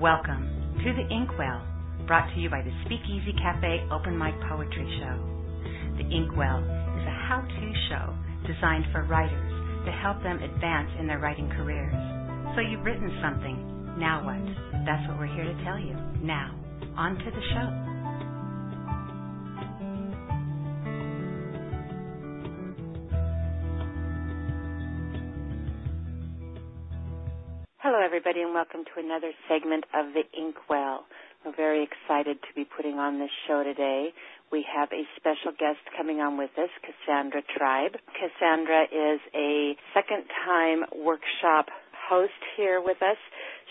Welcome to the Inkwell, brought to you by the Speakeasy Cafe Open Mic Poetry Show. The Inkwell is a how-to show designed for writers to help them advance in their writing careers. So you've written something, now what? That's what we're here to tell you. Now, on to the show. Everybody, and welcome to another segment of the Inkwell. We're very excited to be putting on this show today. We have a special guest coming on with us, Cassandra Tribe. Cassandra is a second time workshop host here with us.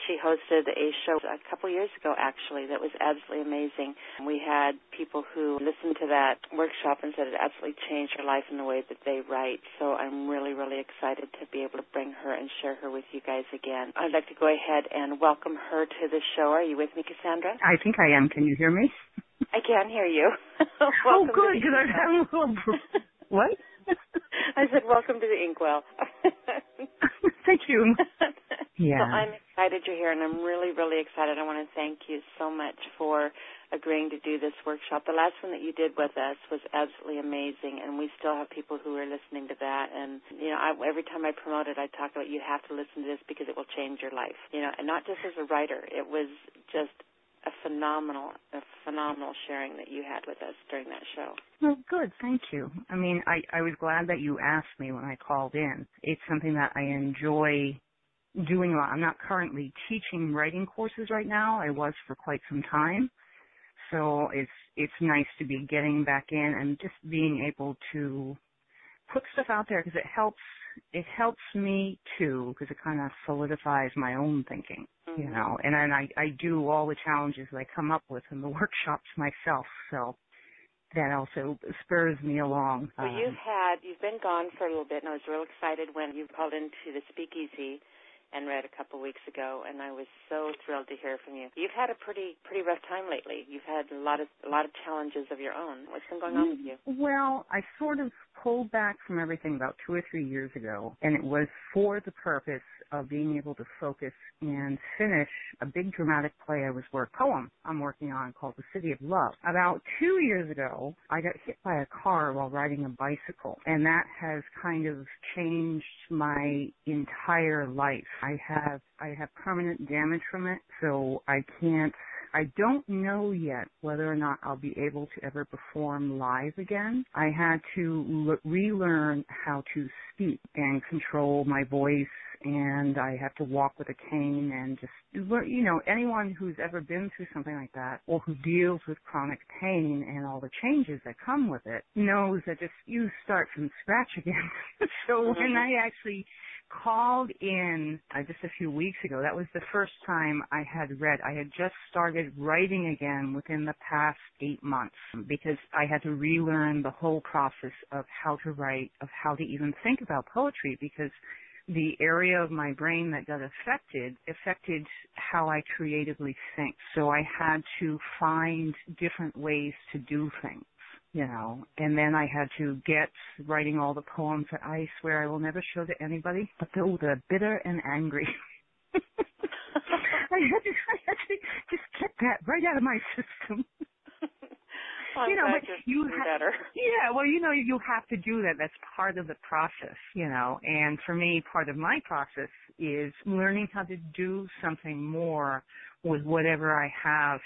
She hosted a show a couple years ago, actually, that was absolutely amazing. We had people who listened to that workshop and said it absolutely changed their life in the way that they write. So I'm really, really excited to be able to bring her and share her with you guys again. I'd like to go ahead and welcome her to the show. Are you with me, Cassandra? I think I am. Can you hear me? I can hear you. oh, good, because I'm a little. What? I said, welcome to the Inkwell. Thank you. Yeah. So I'm excited you're here, and I'm really, really excited. I want to thank you so much for agreeing to do this workshop. The last one that you did with us was absolutely amazing, and we still have people who are listening to that. And you know, I, every time I promote it, I talk about you have to listen to this because it will change your life. You know, and not just as a writer. It was just a phenomenal, a phenomenal sharing that you had with us during that show. Well, good. Thank you. I mean, I, I was glad that you asked me when I called in. It's something that I enjoy doing a lot. I'm not currently teaching writing courses right now. I was for quite some time. So it's, it's nice to be getting back in and just being able to put stuff out there because it helps it helps me too because it kind of solidifies my own thinking, mm-hmm. you know. And then I I do all the challenges that I come up with in the workshops myself, so that also spurs me along. Well, um, you've had you've been gone for a little bit, and I was real excited when you called into the speakeasy and read a couple weeks ago, and I was so thrilled to hear from you. You've had a pretty pretty rough time lately. You've had a lot of a lot of challenges of your own. What's been going on with you? Well, I sort of pulled back from everything about two or three years ago, and it was for the purpose of being able to focus and finish a big dramatic play I was work poem I'm working on called The City of Love. About two years ago, I got hit by a car while riding a bicycle, and that has kind of changed my entire life. I have I have permanent damage from it, so I can't I don't know yet whether or not I'll be able to ever perform live again. I had to relearn how to speak and control my voice and I have to walk with a cane and just you know anyone who's ever been through something like that or who deals with chronic pain and all the changes that come with it knows that just you start from scratch again. so when mm-hmm. I actually called in uh, just a few weeks ago. That was the first time I had read. I had just started writing again within the past eight months because I had to relearn the whole process of how to write, of how to even think about poetry because the area of my brain that got affected affected how I creatively think. So I had to find different ways to do things you know, and then I had to get writing all the poems that I swear I will never show to anybody, but they were bitter and angry. I had to, I had to just get that right out of my system. Well, you know, but you have, yeah, well, you know, you have to do that. That's part of the process, you know. And for me, part of my process is learning how to do something more with whatever I have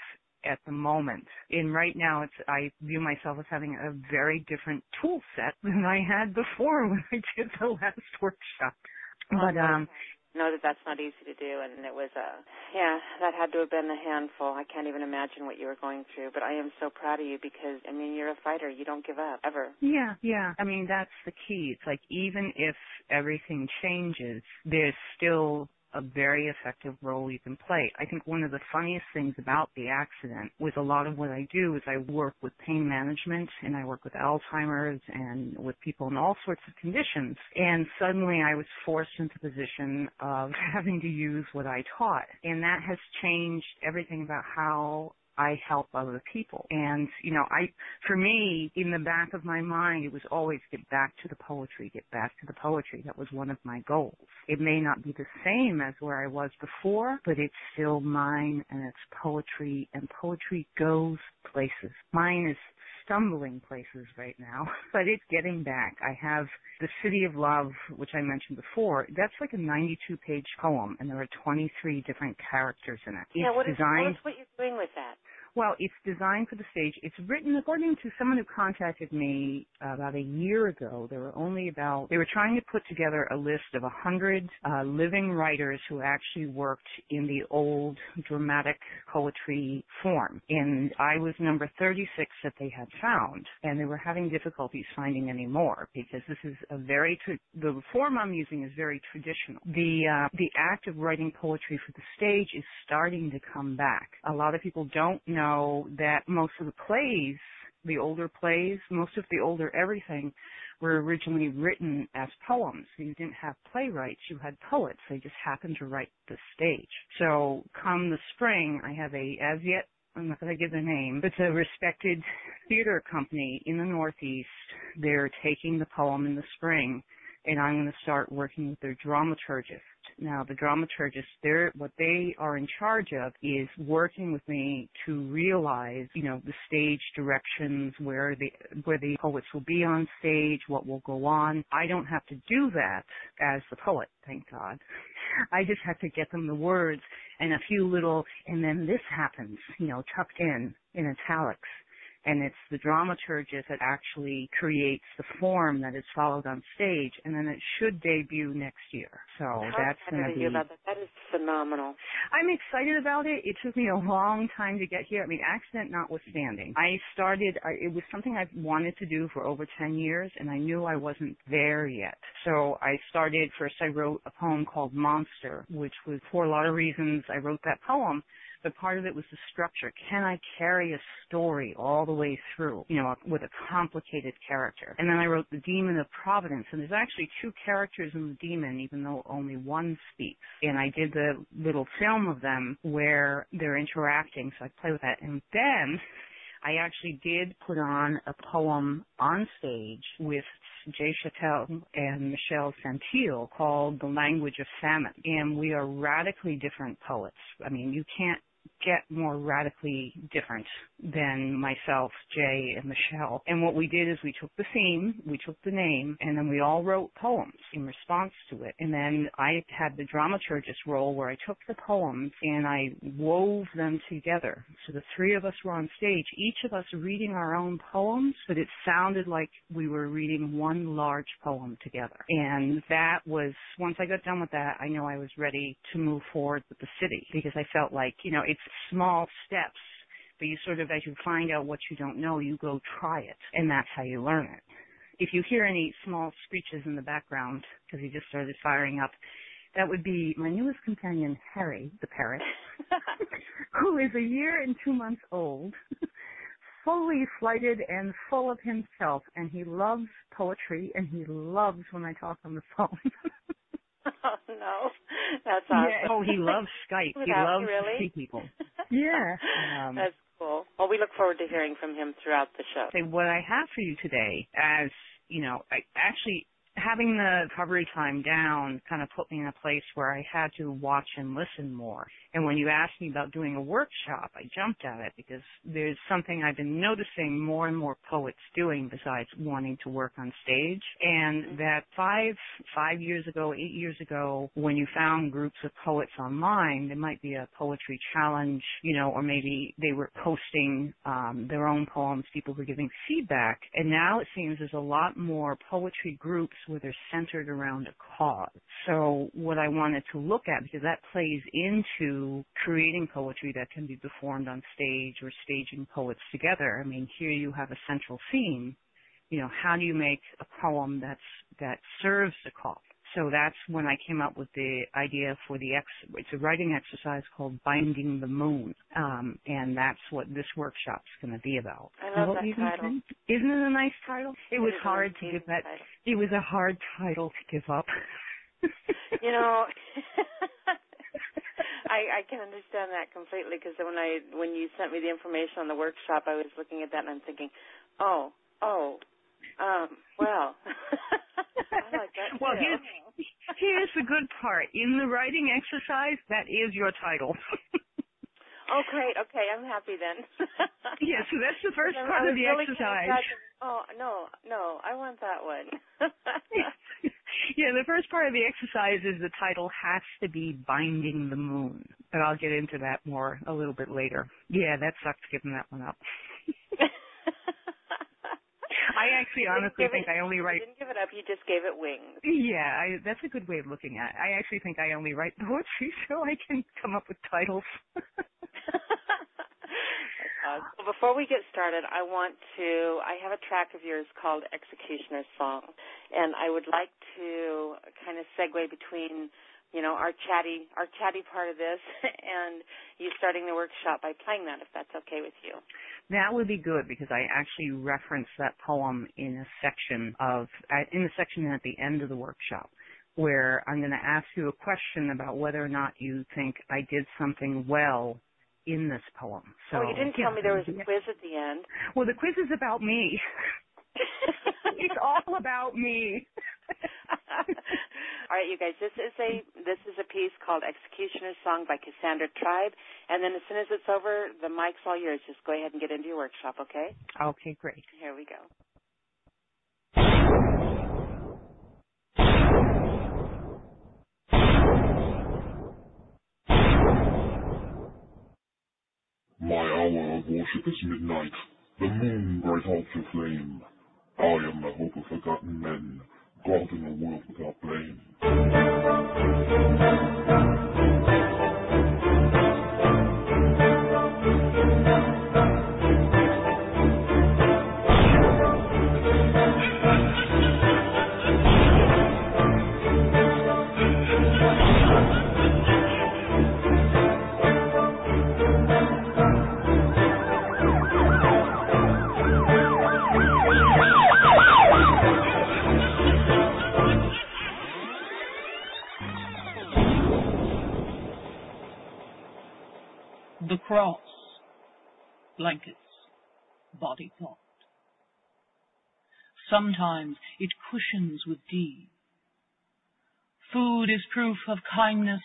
at the moment. And right now, it's I view myself as having a very different tool set than I had before when I did the last workshop. But um, know that that's not easy to do, and it was a yeah, that had to have been a handful. I can't even imagine what you were going through, but I am so proud of you because I mean you're a fighter. You don't give up ever. Yeah, yeah. I mean that's the key. It's like even if everything changes, there's still a very effective role you can play. I think one of the funniest things about the accident with a lot of what I do is I work with pain management and I work with Alzheimer's and with people in all sorts of conditions. And suddenly I was forced into the position of having to use what I taught. And that has changed everything about how I help other people. And, you know, I, for me, in the back of my mind, it was always get back to the poetry, get back to the poetry. That was one of my goals. It may not be the same as where I was before, but it's still mine and it's poetry and poetry goes places. Mine is stumbling places right now, but it's getting back. I have The City of Love, which I mentioned before. That's like a 92 page poem and there are 23 different characters in it. Yeah, it's what is, designed, what you're doing with that? Well, it's designed for the stage. It's written according to someone who contacted me about a year ago. There were only about, they were trying to put together a list of a hundred uh, living writers who actually worked in the old dramatic poetry form. And I was number 36 that they had found. And they were having difficulties finding any more because this is a very, tra- the form I'm using is very traditional. The, uh, the act of writing poetry for the stage is starting to come back. A lot of people don't know know that most of the plays, the older plays, most of the older everything were originally written as poems. You didn't have playwrights, you had poets. They just happened to write the stage. So come the spring, I have a, as yet I'm not going to give the name. It's a respected theater company in the Northeast. They're taking the poem in the spring, and I'm going to start working with their dramaturgist now, the dramaturgists, they're, what they are in charge of is working with me to realize, you know, the stage directions, where the, where the poets will be on stage, what will go on. I don't have to do that as the poet, thank God. I just have to get them the words and a few little, and then this happens, you know, tucked in, in italics and it's the dramaturgist that actually creates the form that is followed on stage, and then it should debut next year. So How that's going to be. About that? that is phenomenal. I'm excited about it. It took me a long time to get here. I mean, accident notwithstanding, I started. I, it was something I've wanted to do for over 10 years, and I knew I wasn't there yet. So I started. First, I wrote a poem called Monster, which was for a lot of reasons. I wrote that poem but part of it was the structure. Can I carry a story all the way through, you know, with a complicated character? And then I wrote The Demon of Providence, and there's actually two characters in The Demon, even though only one speaks. And I did the little film of them where they're interacting, so I play with that. And then I actually did put on a poem on stage with Jay Chattel and Michelle Santil called The Language of Famine. And we are radically different poets. I mean, you can't get more radically different than myself, Jay, and Michelle. And what we did is we took the theme, we took the name, and then we all wrote poems in response to it. And then I had the dramaturgist role where I took the poems and I wove them together. So the three of us were on stage, each of us reading our own poems, but it sounded like we were reading one large poem together. And that was, once I got done with that, I know I was ready to move forward with the city because I felt like, you know, it's small steps, but you sort of, as you find out what you don't know, you go try it, and that's how you learn it. If you hear any small screeches in the background, because he just started firing up, that would be my newest companion, Harry, the parrot, who is a year and two months old, fully flighted and full of himself, and he loves poetry, and he loves when I talk on the phone. oh no, that's awesome. Yeah. Oh, he loves Skype. he loves really? to see people. Yeah. Um, that's cool. Well, we look forward to hearing from him throughout the show. Say what I have for you today, as you know, I actually having the recovery time down kind of put me in a place where I had to watch and listen more. And when you asked me about doing a workshop, I jumped at it because there's something I've been noticing more and more poets doing besides wanting to work on stage. And that five, five years ago, eight years ago, when you found groups of poets online, there might be a poetry challenge, you know, or maybe they were posting um, their own poems, people were giving feedback. And now it seems there's a lot more poetry groups where they're centered around a cause. So what I wanted to look at, because that plays into creating poetry that can be performed on stage or staging poets together. I mean, here you have a central theme. You know, how do you make a poem that's that serves the cause? So that's when I came up with the idea for the ex. It's a writing exercise called "Binding the Moon," um, and that's what this workshop's going to be about. I love that title. Isn't it a nice title? It, it was hard to give that. Title. It was a hard title to give up. you know, I, I can understand that completely because when I when you sent me the information on the workshop, I was looking at that and I'm thinking, oh, oh, um, well. like well, here's, here's the good part. In the writing exercise, that is your title. oh, great. Okay, I'm happy then. yeah, so that's the first part of the really exercise. Oh no, no, I want that one. yeah, the first part of the exercise is the title has to be Binding the Moon. But I'll get into that more a little bit later. Yeah, that sucks giving that one up. I actually honestly think it, I only write. You didn't give it up. You just gave it wings. Yeah, I, that's a good way of looking at it. I actually think I only write poetry so I can come up with titles. Uh, well, before we get started, I want to. I have a track of yours called "Executioner's Song," and I would like to kind of segue between, you know, our chatty, our chatty part of this, and you starting the workshop by playing that, if that's okay with you. That would be good because I actually reference that poem in a section of in the section at the end of the workshop where I'm going to ask you a question about whether or not you think I did something well in this poem. So, oh, you didn't yeah. tell me there was a quiz at the end. Well, the quiz is about me. it's all about me. all right, you guys. This is a this is a piece called "Executioner's Song" by Cassandra Tribe. And then as soon as it's over, the mic's all yours. Just go ahead and get into your workshop, okay? Okay, great. Here we go. My hour of worship is midnight, the moon bright altar flame. I am the hope of forgotten men, God in a world without blame. Blankets, body thought. Sometimes it cushions with deed. Food is proof of kindness,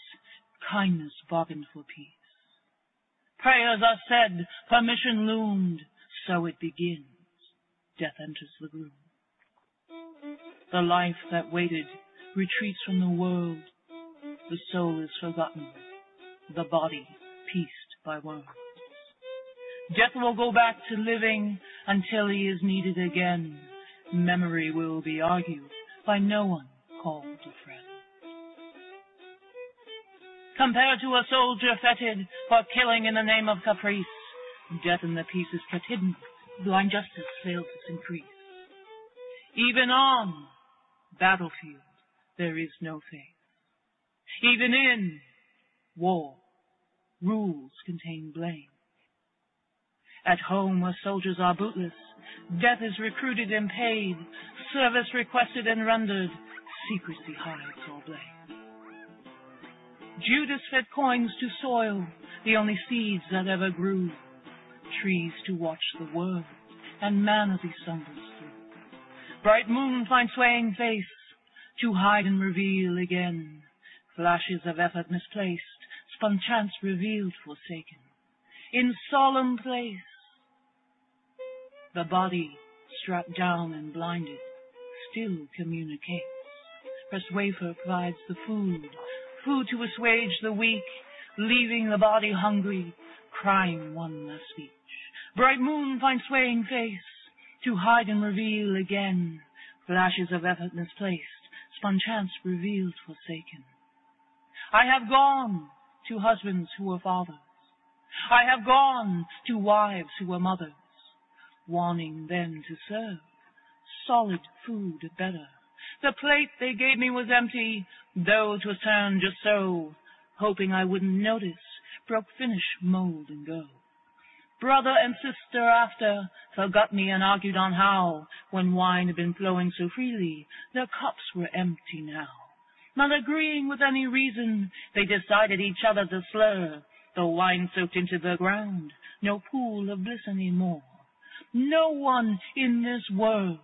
kindness bargained for peace. Prayers are said, permission loomed, so it begins. Death enters the gloom. The life that waited retreats from the world. The soul is forgotten, the body pieced by words. Death will go back to living until he is needed again. Memory will be argued by no one called a friend. Compared to a soldier feted for killing in the name of caprice, death in the peace is kept hidden, blind justice fails its increase. Even on battlefield there is no faith. Even in war Rules contain blame. At home where soldiers are bootless, death is recruited and paid, service requested and rendered, secrecy hides all blame. Judas fed coins to soil, the only seeds that ever grew, trees to watch the world, and man as he stumbles through. Bright moon find swaying face, to hide and reveal again, flashes of effort misplaced, spun chance revealed forsaken. In solemn place, the body strapped down and blinded still communicates. Pressed wafer provides the food, food to assuage the weak, leaving the body hungry, crying one last speech. Bright moon finds swaying face, to hide and reveal again, flashes of effort misplaced, spun chance revealed forsaken. I have gone, to husbands who were fathers. I have gone to wives who were mothers, wanting them to serve solid food better. The plate they gave me was empty, though it was turned just so, hoping I wouldn't notice, broke finish, mold, and go. Brother and sister after forgot me and argued on how, when wine had been flowing so freely, their cups were empty now. Not agreeing with any reason, they decided each other to slur. The wine soaked into the ground, no pool of bliss anymore. No one in this world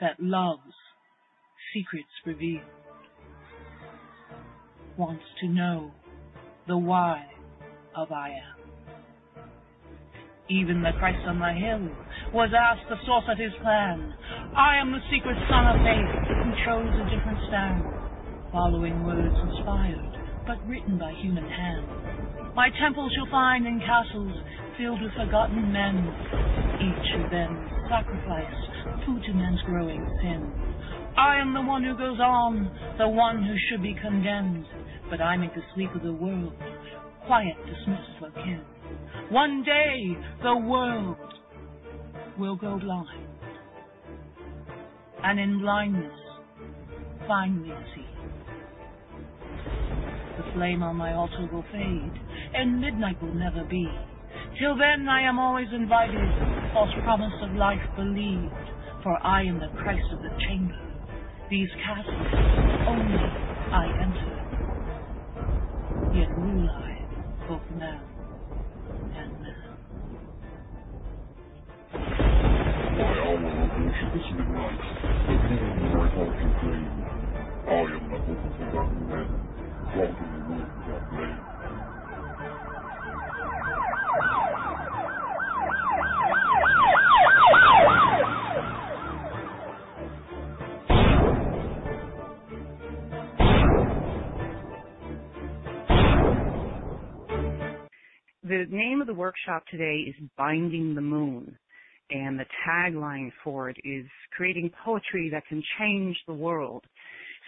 that loves secrets revealed wants to know the why of I am. Even the Christ on the hill was asked the source of his plan. I am the secret son of faith who chose a different stand, following words inspired but written by human hand. My temple shall find in castles filled with forgotten men, each of them sacrifice food to men's growing sin. I am the one who goes on, the one who should be condemned, but I make the sleep of the world quiet, dismissed for kin. One day the world will go blind, and in blindness finally see. The flame on my altar will fade, and midnight will never be. Till then I am always invited, false promise of life believed, for I am the Christ of the chamber. These castles only I enter yet rule I both man and man. My hour of worship is midnight, the moon bright out your flame. I am the hope of forgotten men, The name of the workshop today is Binding the Moon, and the tagline for it is creating poetry that can change the world.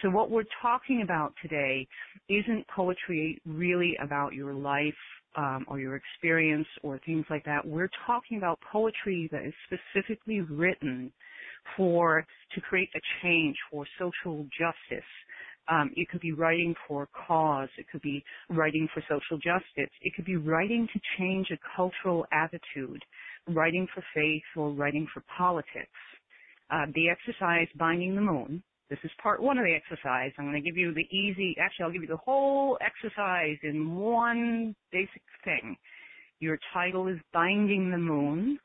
So what we're talking about today isn't poetry really about your life um, or your experience or things like that. We're talking about poetry that is specifically written for to create a change for social justice. Um, it could be writing for cause. It could be writing for social justice. It could be writing to change a cultural attitude, writing for faith, or writing for politics. Uh, the exercise Binding the Moon. This is part one of the exercise. I'm going to give you the easy, actually I'll give you the whole exercise in one basic thing. Your title is Binding the Moon.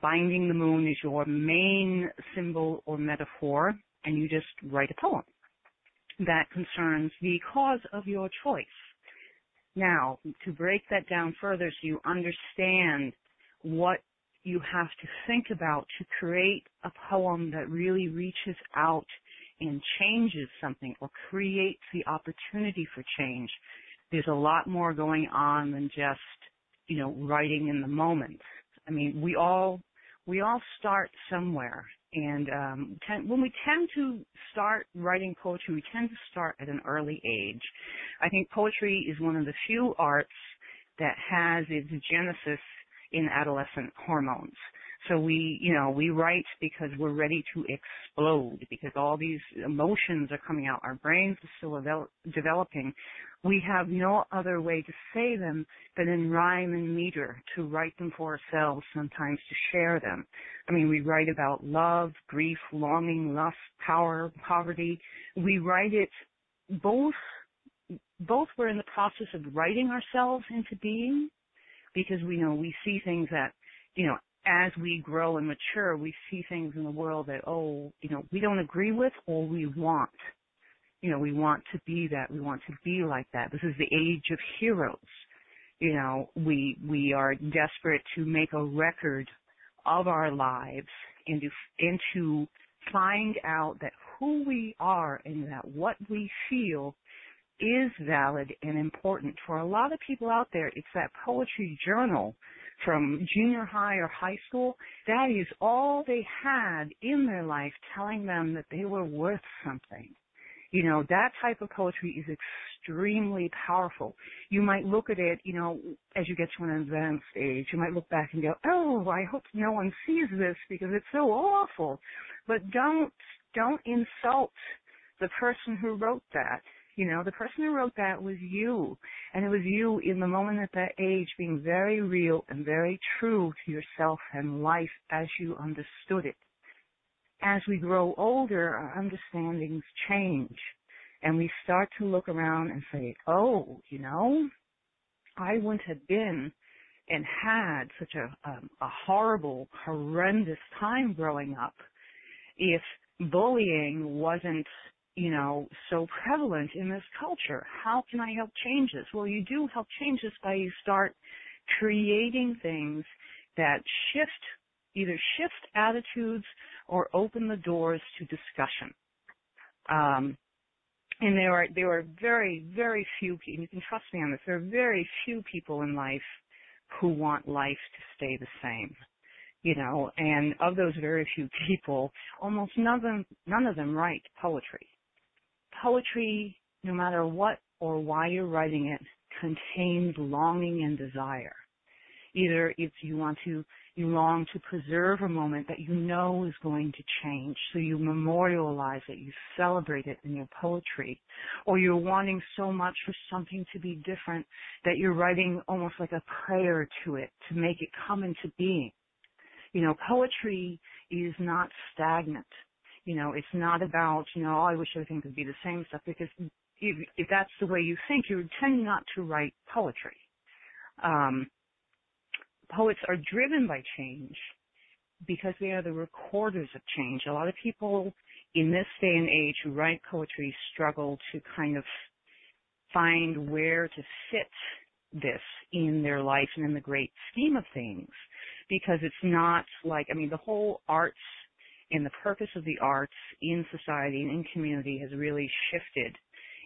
Binding the Moon is your main symbol or metaphor, and you just write a poem that concerns the cause of your choice. Now, to break that down further so you understand what you have to think about to create a poem that really reaches out and changes something or creates the opportunity for change, there's a lot more going on than just, you know, writing in the moment. I mean, we all, we all start somewhere and um, ten, when we tend to start writing poetry, we tend to start at an early age. I think poetry is one of the few arts that has its genesis in adolescent hormones. So we, you know, we write because we're ready to explode because all these emotions are coming out. Our brains are still develop, developing. We have no other way to say them than in rhyme and meter, to write them for ourselves, sometimes to share them. I mean, we write about love, grief, longing, lust, power, poverty. We write it both, both we're in the process of writing ourselves into being because we know we see things that, you know, as we grow and mature, we see things in the world that, oh, you know, we don't agree with or we want. You know, we want to be that. We want to be like that. This is the age of heroes. You know, we, we are desperate to make a record of our lives and to, and to find out that who we are and that what we feel is valid and important. For a lot of people out there, it's that poetry journal from junior high or high school. That is all they had in their life telling them that they were worth something. You know, that type of poetry is extremely powerful. You might look at it, you know, as you get to an advanced age, you might look back and go, oh, I hope no one sees this because it's so awful. But don't, don't insult the person who wrote that you know, the person who wrote that was you. And it was you in the moment at that age being very real and very true to yourself and life as you understood it. as we grow older, our understandings change and we start to look around and say, oh, you know, I wouldn't have been and had such a, um, a horrible, horrendous time growing up if bullying wasn't, you know, so prevalent in this culture. How can I help change this? Well, you do help change this by you start creating things that shift, either shift attitudes or open the doors to discussion. Um, and there are there are very very few people. You can trust me on this. There are very few people in life who want life to stay the same. You know, and of those very few people, almost none of them none of them write poetry. Poetry, no matter what or why you're writing it, contains longing and desire. Either if you want to you long to preserve a moment that you know is going to change. So you memorialize it, you celebrate it in your poetry. Or you're wanting so much for something to be different that you're writing almost like a prayer to it to make it come into being. You know, poetry is not stagnant. You know, it's not about, you know, oh, I wish everything could be the same stuff because if, if that's the way you think, you tend not to write poetry. Um, poets are driven by change because they are the recorders of change. A lot of people in this day and age who write poetry struggle to kind of find where to fit this in their life and in the great scheme of things because it's not like, I mean, the whole arts and the purpose of the arts in society and in community has really shifted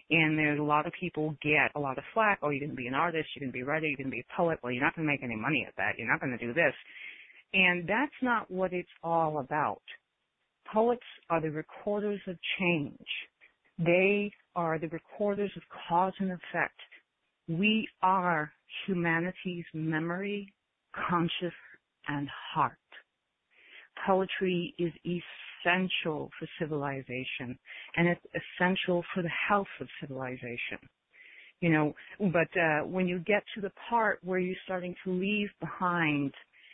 and there's a lot of people get a lot of flack. Oh, you're going to be an artist, you're going to be a writer, you're going to be a poet. Well, you're not going to make any money at that. You're not going to do this. And that's not what it's all about. Poets are the recorders of change. They are the recorders of cause and effect. We are humanity's memory, conscious, and heart. Poetry is essential for civilization and it's essential for the health of civilization. You know, but uh, when you get to the part where you're starting to leave behind,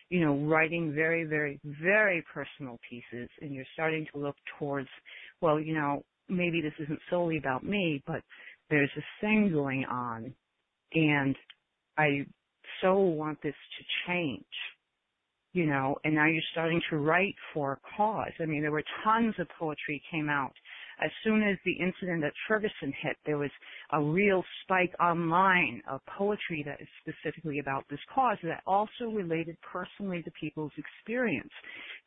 you know, writing very, very, very personal pieces and you're starting to look towards, well, you know, maybe this isn't solely about me, but there's a thing going on and I so want this to change you know, and now you're starting to write for a cause. I mean, there were tons of poetry came out. As soon as the incident at Ferguson hit, there was a real spike online of poetry that is specifically about this cause that also related personally to people's experience.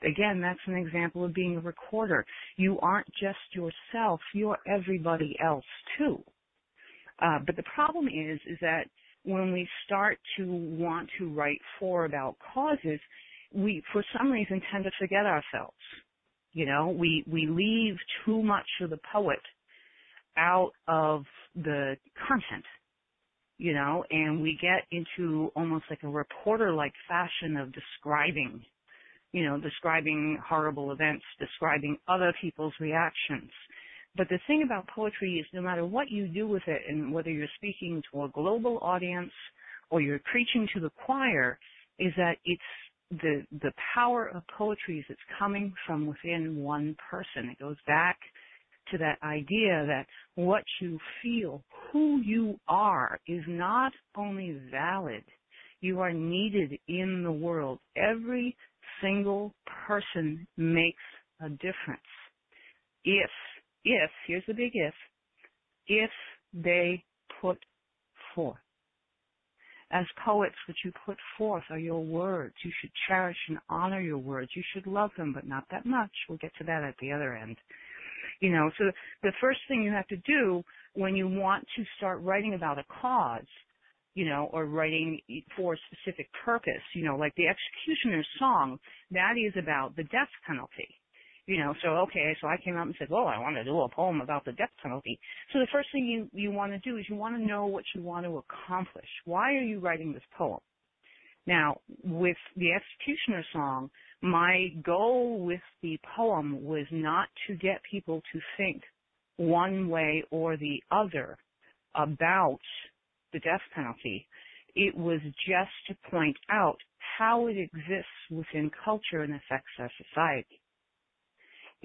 Again, that's an example of being a recorder. You aren't just yourself, you're everybody else too. Uh, but the problem is, is that when we start to want to write for about causes, we, for some reason, tend to forget ourselves. You know, we, we leave too much of the poet out of the content, you know, and we get into almost like a reporter-like fashion of describing, you know, describing horrible events, describing other people's reactions. But the thing about poetry is no matter what you do with it and whether you're speaking to a global audience or you're preaching to the choir, is that it's the the power of poetry is it's coming from within one person. It goes back to that idea that what you feel, who you are, is not only valid, you are needed in the world. Every single person makes a difference. If, if, here's the big if, if they put forth as poets, what you put forth are your words. You should cherish and honor your words. You should love them, but not that much. We'll get to that at the other end. You know, so the first thing you have to do when you want to start writing about a cause, you know, or writing for a specific purpose, you know, like the executioner's song, that is about the death penalty you know, so okay, so I came out and said, well, I want to do a poem about the death penalty. So the first thing you, you want to do is you want to know what you want to accomplish. Why are you writing this poem? Now, with the Executioner song, my goal with the poem was not to get people to think one way or the other about the death penalty. It was just to point out how it exists within culture and affects our society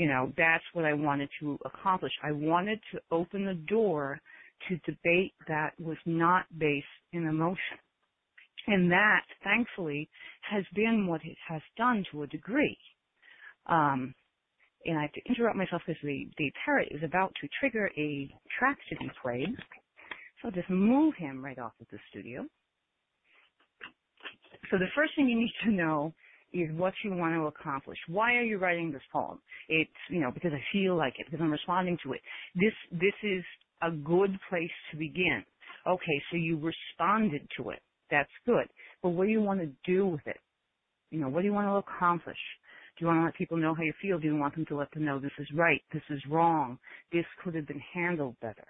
You know, that's what I wanted to accomplish. I wanted to open the door to debate that was not based in emotion. And that, thankfully, has been what it has done to a degree. Um, and I have to interrupt myself because the, the parrot is about to trigger a track to be played. So I'll just move him right off of the studio. So the first thing you need to know is what you want to accomplish. Why are you writing this poem? It's, you know, because I feel like it, because I'm responding to it. This, this is a good place to begin. Okay, so you responded to it. That's good. But what do you want to do with it? You know, what do you want to accomplish? Do you want to let people know how you feel? Do you want them to let them know this is right, this is wrong, this could have been handled better?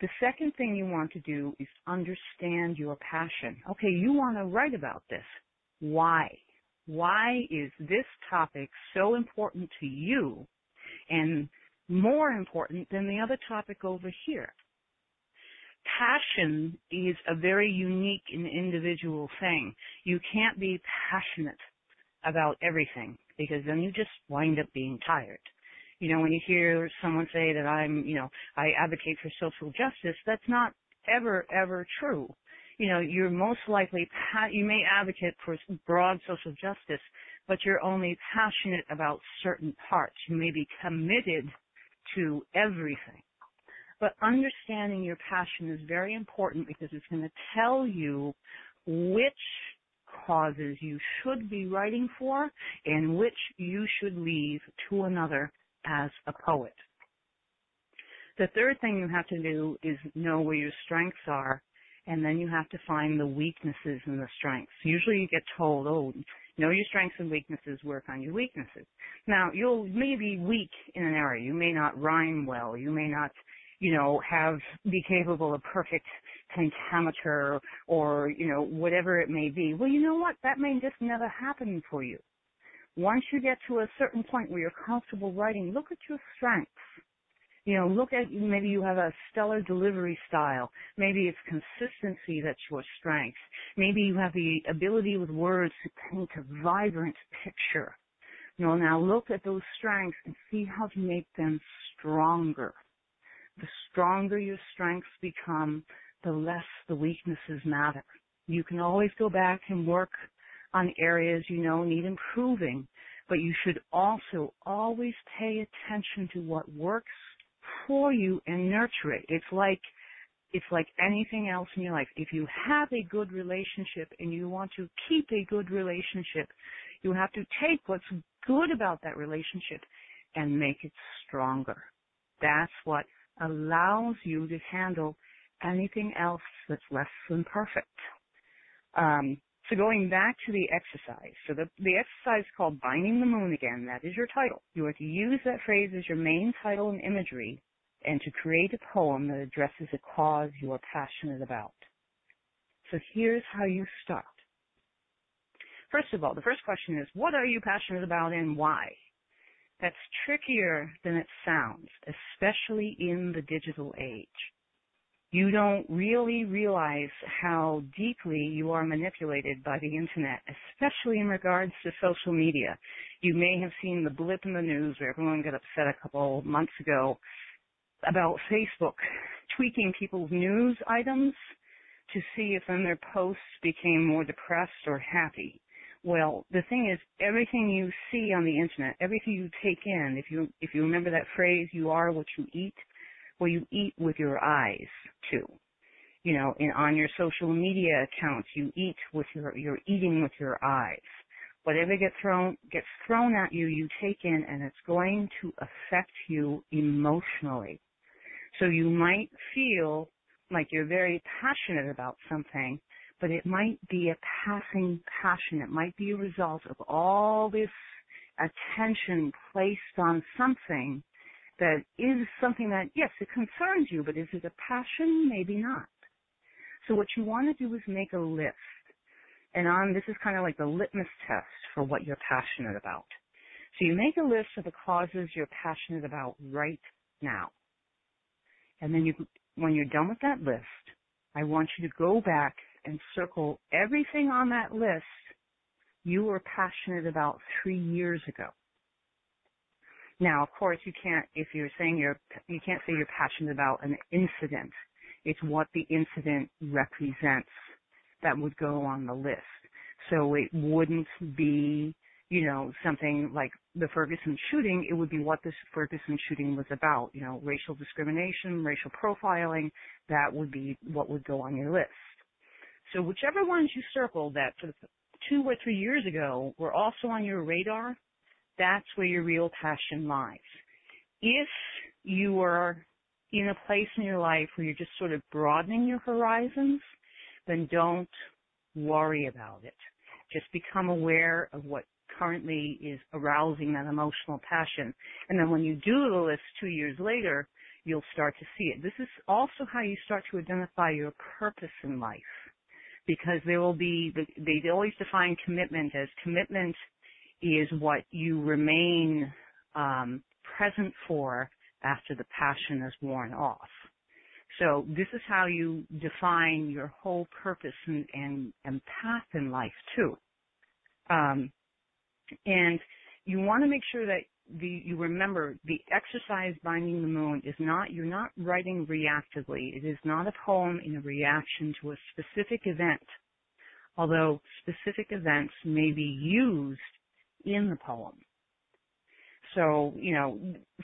The second thing you want to do is understand your passion. Okay, you want to write about this. Why? Why is this topic so important to you and more important than the other topic over here? Passion is a very unique and individual thing. You can't be passionate about everything because then you just wind up being tired. You know, when you hear someone say that I'm, you know, I advocate for social justice, that's not ever, ever true. You know, you're most likely, you may advocate for broad social justice, but you're only passionate about certain parts. You may be committed to everything. But understanding your passion is very important because it's going to tell you which causes you should be writing for and which you should leave to another as a poet. The third thing you have to do is know where your strengths are and then you have to find the weaknesses and the strengths. Usually you get told, oh, know your strengths and weaknesses, work on your weaknesses. Now, you'll may be weak in an area. You may not rhyme well. You may not, you know, have, be capable of perfect pentameter or, you know, whatever it may be. Well, you know what? That may just never happen for you. Once you get to a certain point where you're comfortable writing, look at your strengths. You know, look at, maybe you have a stellar delivery style. Maybe it's consistency that's your strength. Maybe you have the ability with words to paint a vibrant picture. You know, now look at those strengths and see how to make them stronger. The stronger your strengths become, the less the weaknesses matter. You can always go back and work on areas you know need improving, but you should also always pay attention to what works for you and nurture it. It's like it's like anything else in your life. If you have a good relationship and you want to keep a good relationship, you have to take what's good about that relationship and make it stronger. That's what allows you to handle anything else that's less than perfect. Um, so going back to the exercise, so the, the exercise is called Binding the Moon again. That is your title. You are to use that phrase as your main title and imagery and to create a poem that addresses a cause you are passionate about. So here's how you start. First of all, the first question is, what are you passionate about and why? That's trickier than it sounds, especially in the digital age you don't really realize how deeply you are manipulated by the internet, especially in regards to social media. You may have seen the blip in the news where everyone got upset a couple months ago about Facebook tweaking people's news items to see if then their posts became more depressed or happy. Well, the thing is, everything you see on the internet, everything you take in, if you if you remember that phrase, "You are what you eat," Well, you eat with your eyes too. You know, and on your social media accounts, you eat with your, you're eating with your eyes. Whatever gets thrown, gets thrown at you, you take in and it's going to affect you emotionally. So you might feel like you're very passionate about something, but it might be a passing passion. It might be a result of all this attention placed on something that is something that, yes, it concerns you, but is it a passion? Maybe not. So what you want to do is make a list. And on, this is kind of like the litmus test for what you're passionate about. So you make a list of the causes you're passionate about right now. And then you, when you're done with that list, I want you to go back and circle everything on that list you were passionate about three years ago. Now, of course, you can't, if you're saying you're, you can't say you're passionate about an incident. It's what the incident represents that would go on the list. So it wouldn't be, you know, something like the Ferguson shooting. It would be what this Ferguson shooting was about. You know, racial discrimination, racial profiling. That would be what would go on your list. So whichever ones you circle that two or three years ago were also on your radar, that's where your real passion lies. If you are in a place in your life where you're just sort of broadening your horizons, then don't worry about it. Just become aware of what currently is arousing that emotional passion. And then when you do the list two years later, you'll start to see it. This is also how you start to identify your purpose in life. Because there will be, they always define commitment as commitment is what you remain um, present for after the passion has worn off. So this is how you define your whole purpose and, and, and path in life too. Um, and you want to make sure that the, you remember the exercise binding the moon is not, you're not writing reactively. It is not a poem in a reaction to a specific event, although specific events may be used in the poem. So, you know,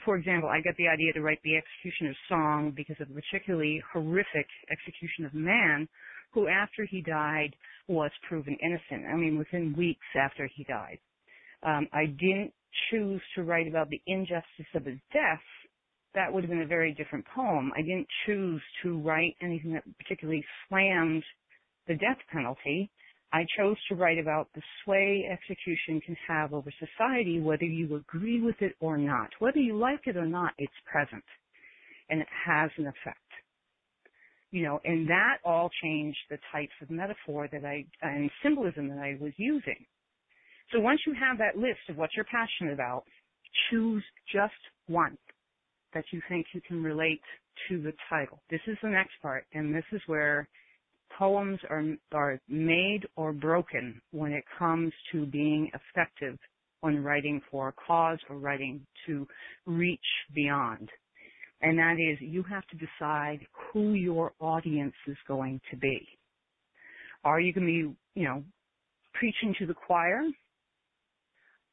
for example, I got the idea to write the executioner's song because of a particularly horrific execution of a man who after he died was proven innocent. I mean, within weeks after he died. Um, I didn't choose to write about the injustice of his death. That would have been a very different poem. I didn't choose to write anything that particularly slammed the death penalty. I chose to write about the sway execution can have over society, whether you agree with it or not. Whether you like it or not, it's present. And it has an effect. You know, and that all changed the types of metaphor that I, and symbolism that I was using. So once you have that list of what you're passionate about, choose just one that you think you can relate to the title. This is the next part, and this is where poems are, are made or broken when it comes to being effective when writing for a cause or writing to reach beyond. And that is you have to decide who your audience is going to be. Are you going to be, you know, preaching to the choir?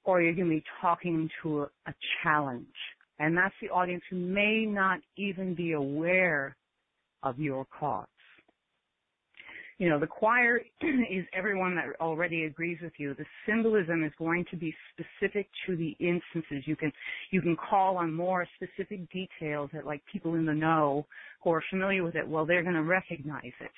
Or you're you going to be talking to a, a challenge? And that's the audience who may not even be aware of your cause you know, the choir is everyone that already agrees with you. The symbolism is going to be specific to the instances. You can, you can call on more specific details that like people in the know who are familiar with it, well, they're going to recognize it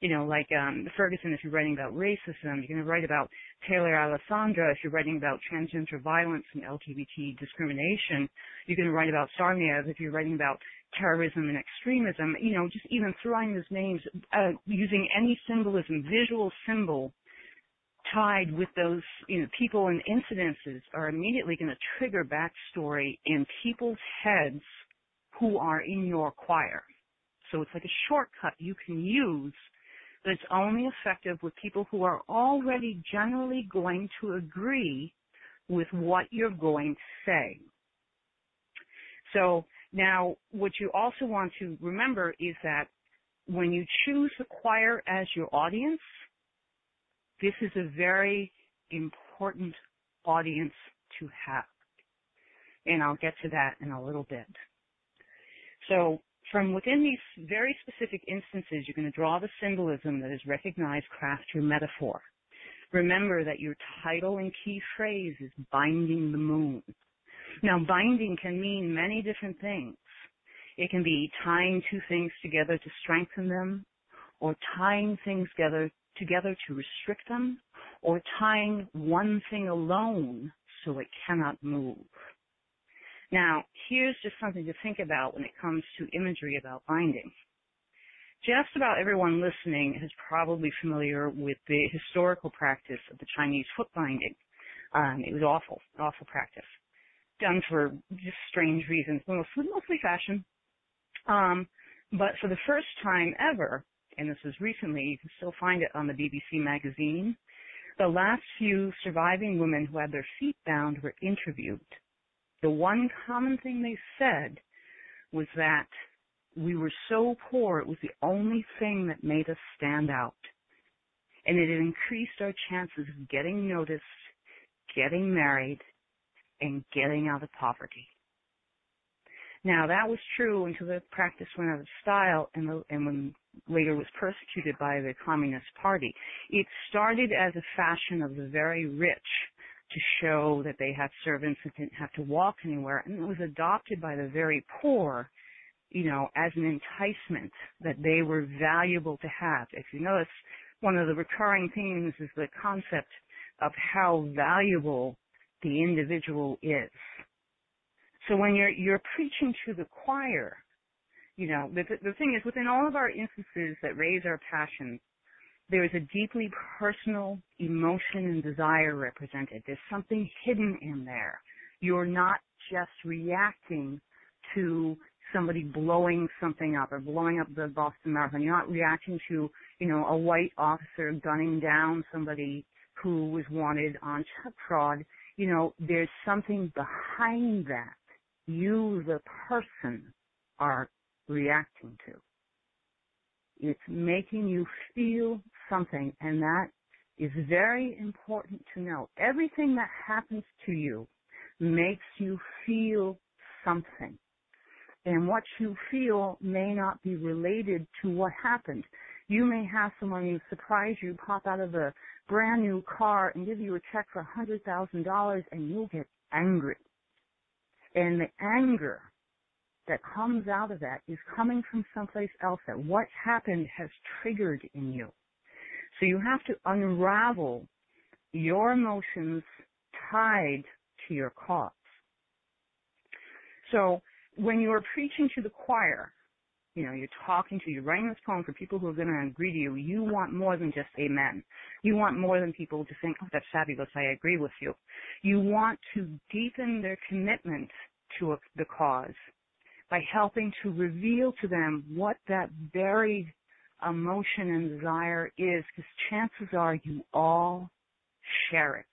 you know, like um, Ferguson, if you're writing about racism, you're going to write about Taylor Alessandra. If you're writing about transgender violence and LGBT discrimination, you're going to write about Tsarnaev. If you're writing about terrorism and extremism, you know, just even throwing those names, uh, using any symbolism, visual symbol tied with those, you know, people and incidences are immediately going to trigger backstory in people's heads who are in your choir. So it's like a shortcut you can use but it's only effective with people who are already generally going to agree with what you're going to say. So now what you also want to remember is that when you choose the choir as your audience, this is a very important audience to have. And I'll get to that in a little bit. So from within these very specific instances, you're going to draw the symbolism that is recognized craft your metaphor. Remember that your title and key phrase is binding the moon. Now binding can mean many different things. It can be tying two things together to strengthen them, or tying things together, together to restrict them, or tying one thing alone so it cannot move. Now, here's just something to think about when it comes to imagery about binding. Just about everyone listening is probably familiar with the historical practice of the Chinese foot binding. Um, it was awful, awful practice. Done for just strange reasons, mostly, fashion. Um, but for the first time ever, and this was recently, you can still find it on the BBC magazine, the last few surviving women who had their feet bound were interviewed the one common thing they said was that we were so poor, it was the only thing that made us stand out. And it increased our chances of getting noticed, getting married, and getting out of poverty. Now that was true until the practice went out of style and, the, and when later was persecuted by the Communist Party. It started as a fashion of the very rich to show that they had servants and didn't have to walk anywhere, and it was adopted by the very poor, you know, as an enticement that they were valuable to have. If you notice, one of the recurring themes is the concept of how valuable the individual is. So when you're you're preaching to the choir, you know, the, the thing is within all of our instances that raise our passions, there is a deeply personal emotion and desire represented. There's something hidden in there. You're not just reacting to somebody blowing something up or blowing up the Boston Marathon. You're not reacting to, you know, a white officer gunning down somebody who was wanted on fraud. You know, there's something behind that you, the person, are reacting to. It's making you feel something, and that is very important to know. Everything that happens to you makes you feel something. And what you feel may not be related to what happened. You may have someone who surprise you, pop out of a brand new car and give you a check for a $100,000 and you'll get angry. And the anger that comes out of that is coming from someplace else that what happened has triggered in you. So you have to unravel your emotions tied to your cause. So when you are preaching to the choir, you know, you're talking to, you're writing this poem for people who are going to agree to you, you want more than just amen. You want more than people to think, oh, that's fabulous, I agree with you. You want to deepen their commitment to a, the cause by helping to reveal to them what that buried emotion and desire is, because chances are you all share it.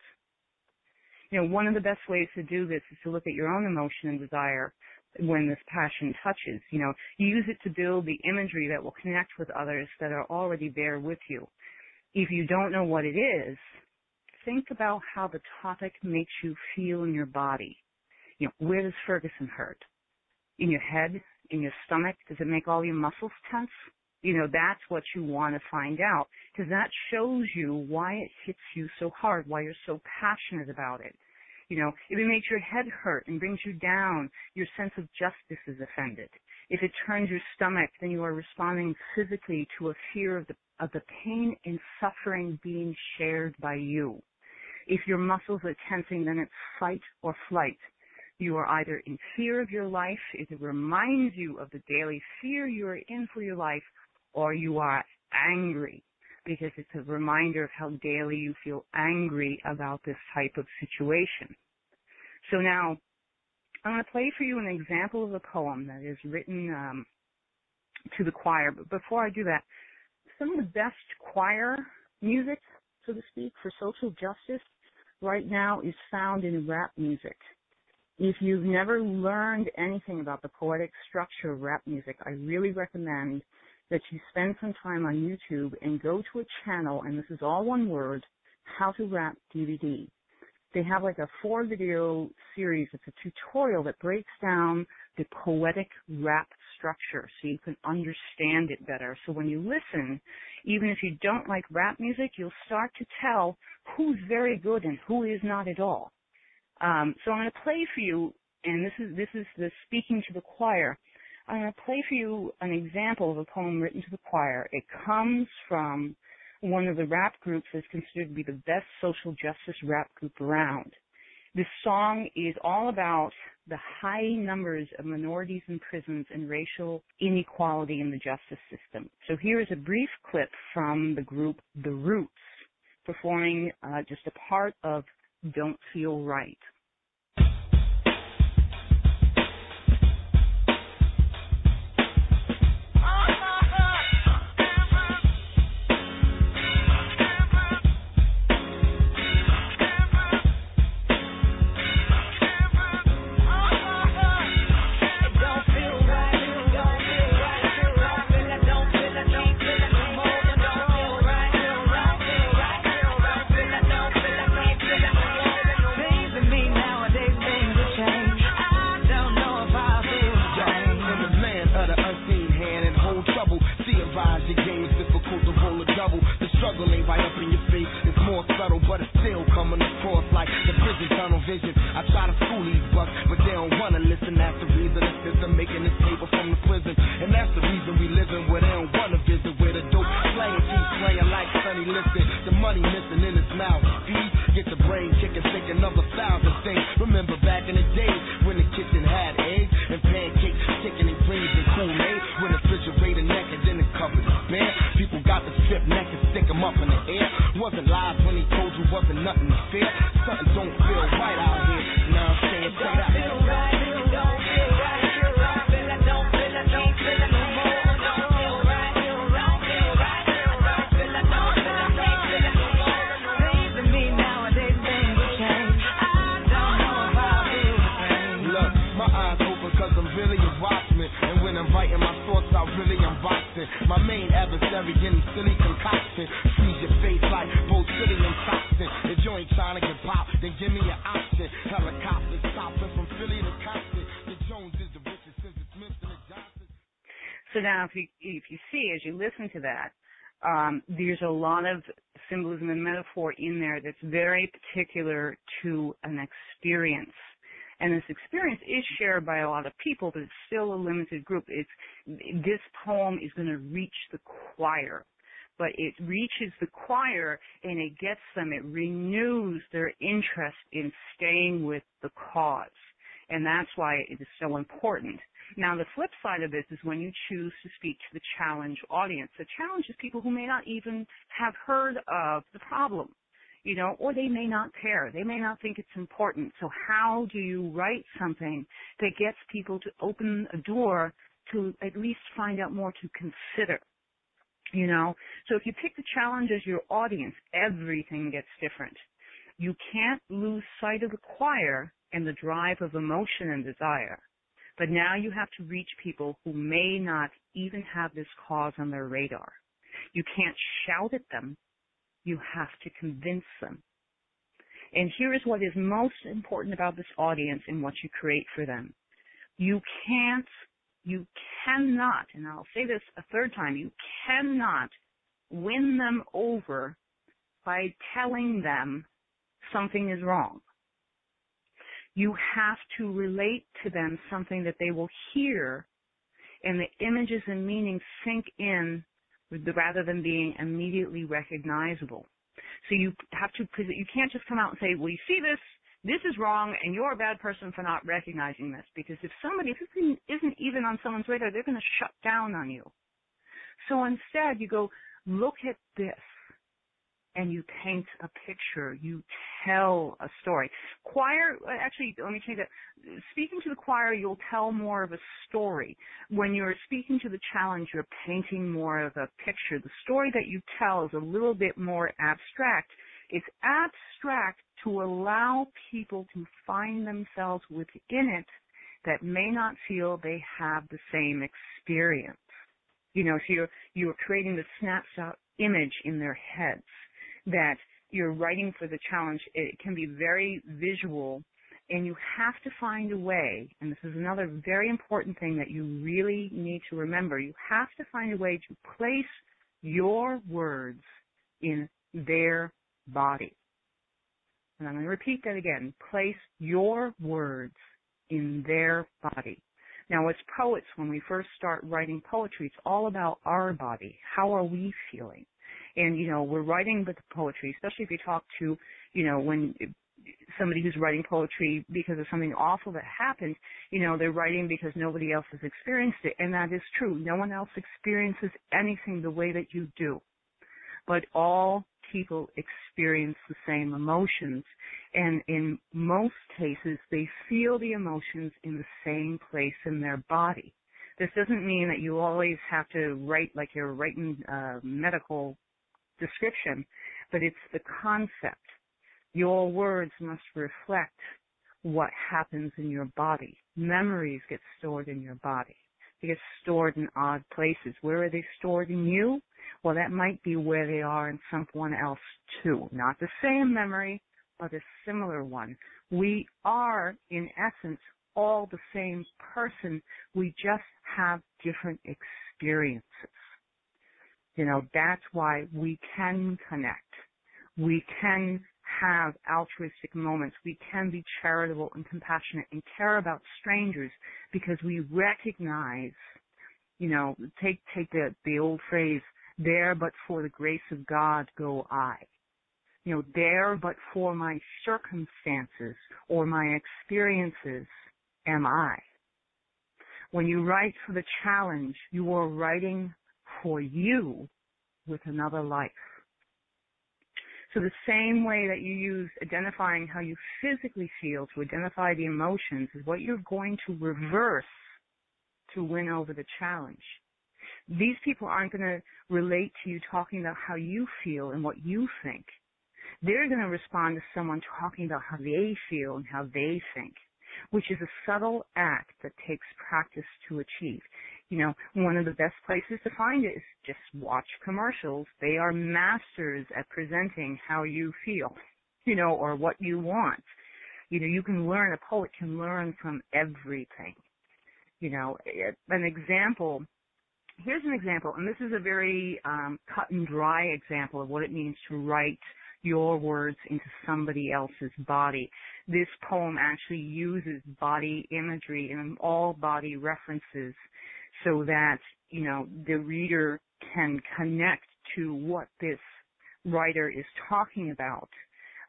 You know, one of the best ways to do this is to look at your own emotion and desire when this passion touches. You know, use it to build the imagery that will connect with others that are already there with you. If you don't know what it is, think about how the topic makes you feel in your body. You know, where does Ferguson hurt? In your head? In your stomach? Does it make all your muscles tense? You know, that's what you want to find out because that shows you why it hits you so hard, why you're so passionate about it. You know, if it makes your head hurt and brings you down, your sense of justice is offended. If it turns your stomach, then you are responding physically to a fear of the, of the pain and suffering being shared by you. If your muscles are tensing, then it's fight or flight. You are either in fear of your life, if it reminds you of the daily fear you are in for your life, or you are angry because it's a reminder of how daily you feel angry about this type of situation. So now, I'm going to play for you an example of a poem that is written um, to the choir. But before I do that, some of the best choir music, so to speak, for social justice right now is found in rap music. If you've never learned anything about the poetic structure of rap music, I really recommend that you spend some time on YouTube and go to a channel, and this is all one word, How to Rap DVD. They have like a four video series. It's a tutorial that breaks down the poetic rap structure so you can understand it better. So when you listen, even if you don't like rap music, you'll start to tell who's very good and who is not at all. Um, so I'm going to play for you, and this is this is the speaking to the choir. I'm going to play for you an example of a poem written to the choir. It comes from one of the rap groups that's considered to be the best social justice rap group around. This song is all about the high numbers of minorities in prisons and racial inequality in the justice system. So here is a brief clip from the group The Roots performing uh, just a part of Don't Feel Right. Cause I'm really a watchman. And when I'm writing my thoughts really I'm boxing. My main adversary getting silly concoction. Freeze your face like botulinum toxin. If you ain't trying to get pop, then give me an option. Stopping from Philly to Compton. The Jones is the richest since it's and Johnson. So now, if you if you see as you listen to that, um, there's a lot of symbolism and metaphor in there that's very particular to an experience. And this experience is shared by a lot of people, but it's still a limited group. It's this poem is going to reach the choir, but it reaches the choir and it gets them. It renews their interest in staying with the cause, and that's why it is so important. Now, the flip side of this is when you choose to speak to the challenge audience. The challenge is people who may not even have heard of the problem, you know, or they may not care. They may not think it's important. So how do you write something that gets people to open a door to at least find out more to consider? You know, so if you pick the challenge as your audience, everything gets different. You can't lose sight of the choir and the drive of emotion and desire. But now you have to reach people who may not even have this cause on their radar. You can't shout at them. You have to convince them. And here is what is most important about this audience and what you create for them. You can't, you cannot, and I'll say this a third time, you cannot win them over by telling them something is wrong you have to relate to them something that they will hear and the images and meanings sink in rather than being immediately recognizable. So you have to, because you can't just come out and say, well, you see this, this is wrong, and you're a bad person for not recognizing this. Because if somebody, if isn't even on someone's radar, they're going to shut down on you. So instead, you go, look at this and you paint a picture, you tell a story. Choir, actually, let me change that. Speaking to the choir, you'll tell more of a story. When you're speaking to the challenge, you're painting more of a picture. The story that you tell is a little bit more abstract. It's abstract to allow people to find themselves within it that may not feel they have the same experience. You know, so you're, you're creating the snapshot image in their heads that you're writing for the challenge, it can be very visual and you have to find a way, and this is another very important thing that you really need to remember, you have to find a way to place your words in their body. And I'm going to repeat that again. Place your words in their body. Now, as poets, when we first start writing poetry, it's all about our body. How are we feeling? And you know we're writing the poetry especially if you talk to you know when somebody who's writing poetry because of something awful that happened you know they're writing because nobody else has experienced it and that is true. No one else experiences anything the way that you do. But all people experience the same emotions and in most cases they feel the emotions in the same place in their body. This doesn't mean that you always have to write like you're writing uh, medical description, but it's the concept. Your words must reflect what happens in your body. Memories get stored in your body. They get stored in odd places. Where are they stored in you? Well, that might be where they are in someone else too. Not the same memory, but a similar one. We are, in essence, all the same person. We just have different experiences. You know, that's why we can connect. We can have altruistic moments. We can be charitable and compassionate and care about strangers because we recognize, you know, take, take the, the old phrase, there but for the grace of God go I. You know, there but for my circumstances or my experiences am I. When you write for the challenge, you are writing for you with another life. So the same way that you use identifying how you physically feel to identify the emotions is what you're going to reverse to win over the challenge. These people aren't going to relate to you talking about how you feel and what you think. They're going to respond to someone talking about how they feel and how they think, which is a subtle act that takes practice to achieve you know, one of the best places to find it is just watch commercials. They are masters at presenting how you feel, you know, or what you want. You know, you can learn, a poet can learn from everything. You know, an example, here's an example, and this is a very um, cut and dry example of what it means to write your words into somebody else's body. This poem actually uses body imagery and all body references so that, you know, the reader can connect to what this writer is talking about.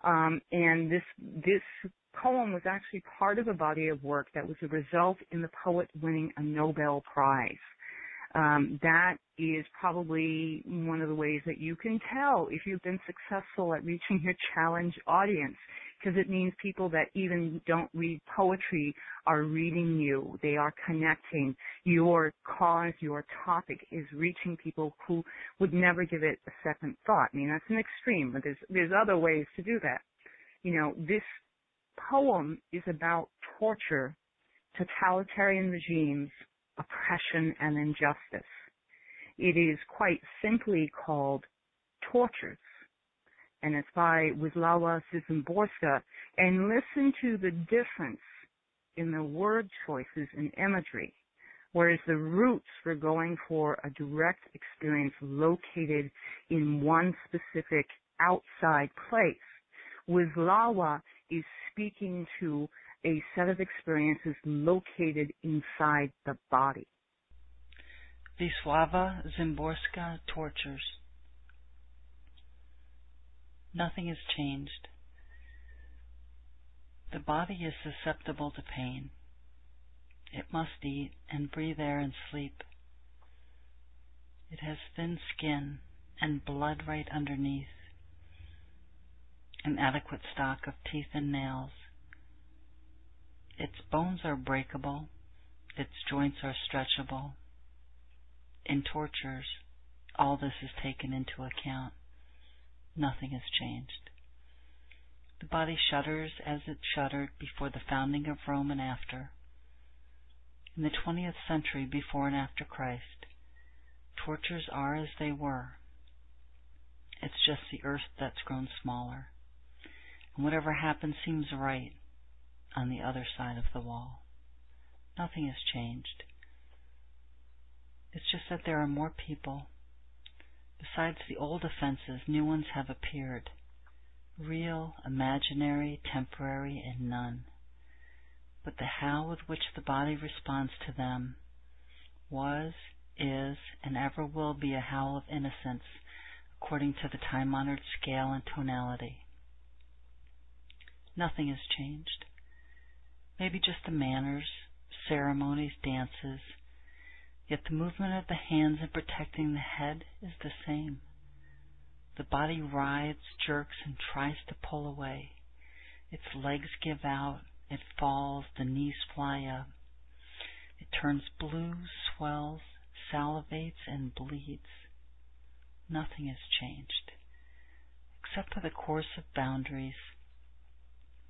Um, and this, this poem was actually part of a body of work that was a result in the poet winning a Nobel Prize. Um, that is probably one of the ways that you can tell if you've been successful at reaching your challenge audience because it means people that even don't read poetry are reading you. They are connecting. Your cause, your topic is reaching people who would never give it a second thought. I mean, that's an extreme, but there's, there's other ways to do that. You know, this poem is about torture, totalitarian regimes, oppression, and injustice. It is quite simply called tortures and it's by Wisława Szymborska, and listen to the difference in the word choices and imagery. Whereas the roots were going for a direct experience located in one specific outside place. Wisława is speaking to a set of experiences located inside the body. Wisława Szymborska tortures. Nothing has changed. The body is susceptible to pain. It must eat and breathe air and sleep. It has thin skin and blood right underneath, an adequate stock of teeth and nails. Its bones are breakable, its joints are stretchable. In tortures, all this is taken into account nothing has changed. The body shudders as it shuddered before the founding of Rome and after. In the 20th century, before and after Christ, tortures are as they were. It's just the earth that's grown smaller. And whatever happens seems right on the other side of the wall. Nothing has changed. It's just that there are more people Besides the old offenses, new ones have appeared real, imaginary, temporary, and none. But the how with which the body responds to them was, is, and ever will be a howl of innocence according to the time honored scale and tonality. Nothing has changed. Maybe just the manners, ceremonies, dances, Yet the movement of the hands in protecting the head is the same. The body writhes, jerks, and tries to pull away. Its legs give out, it falls, the knees fly up. It turns blue, swells, salivates, and bleeds. Nothing has changed, except for the course of boundaries,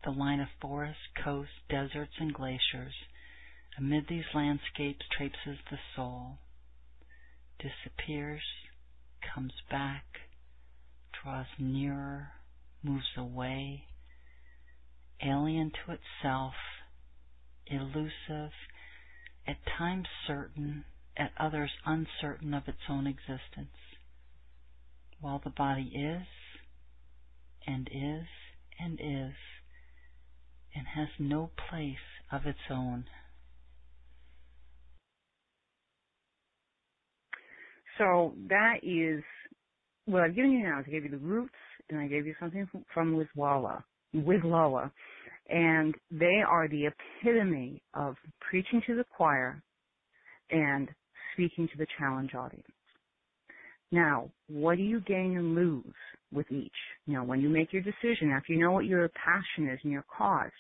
the line of forests, coasts, deserts, and glaciers Amid these landscapes traipses the soul, disappears, comes back, draws nearer, moves away, alien to itself, elusive, at times certain, at others uncertain of its own existence. while the body is and is and is and has no place of its own. So that is what I've given you now. Is I gave you the roots, and I gave you something from, Wizwala, Wizloa, and they are the epitome of preaching to the choir and speaking to the challenge audience. Now, what do you gain and lose with each? You know, when you make your decision, after you know what your passion is and your cause,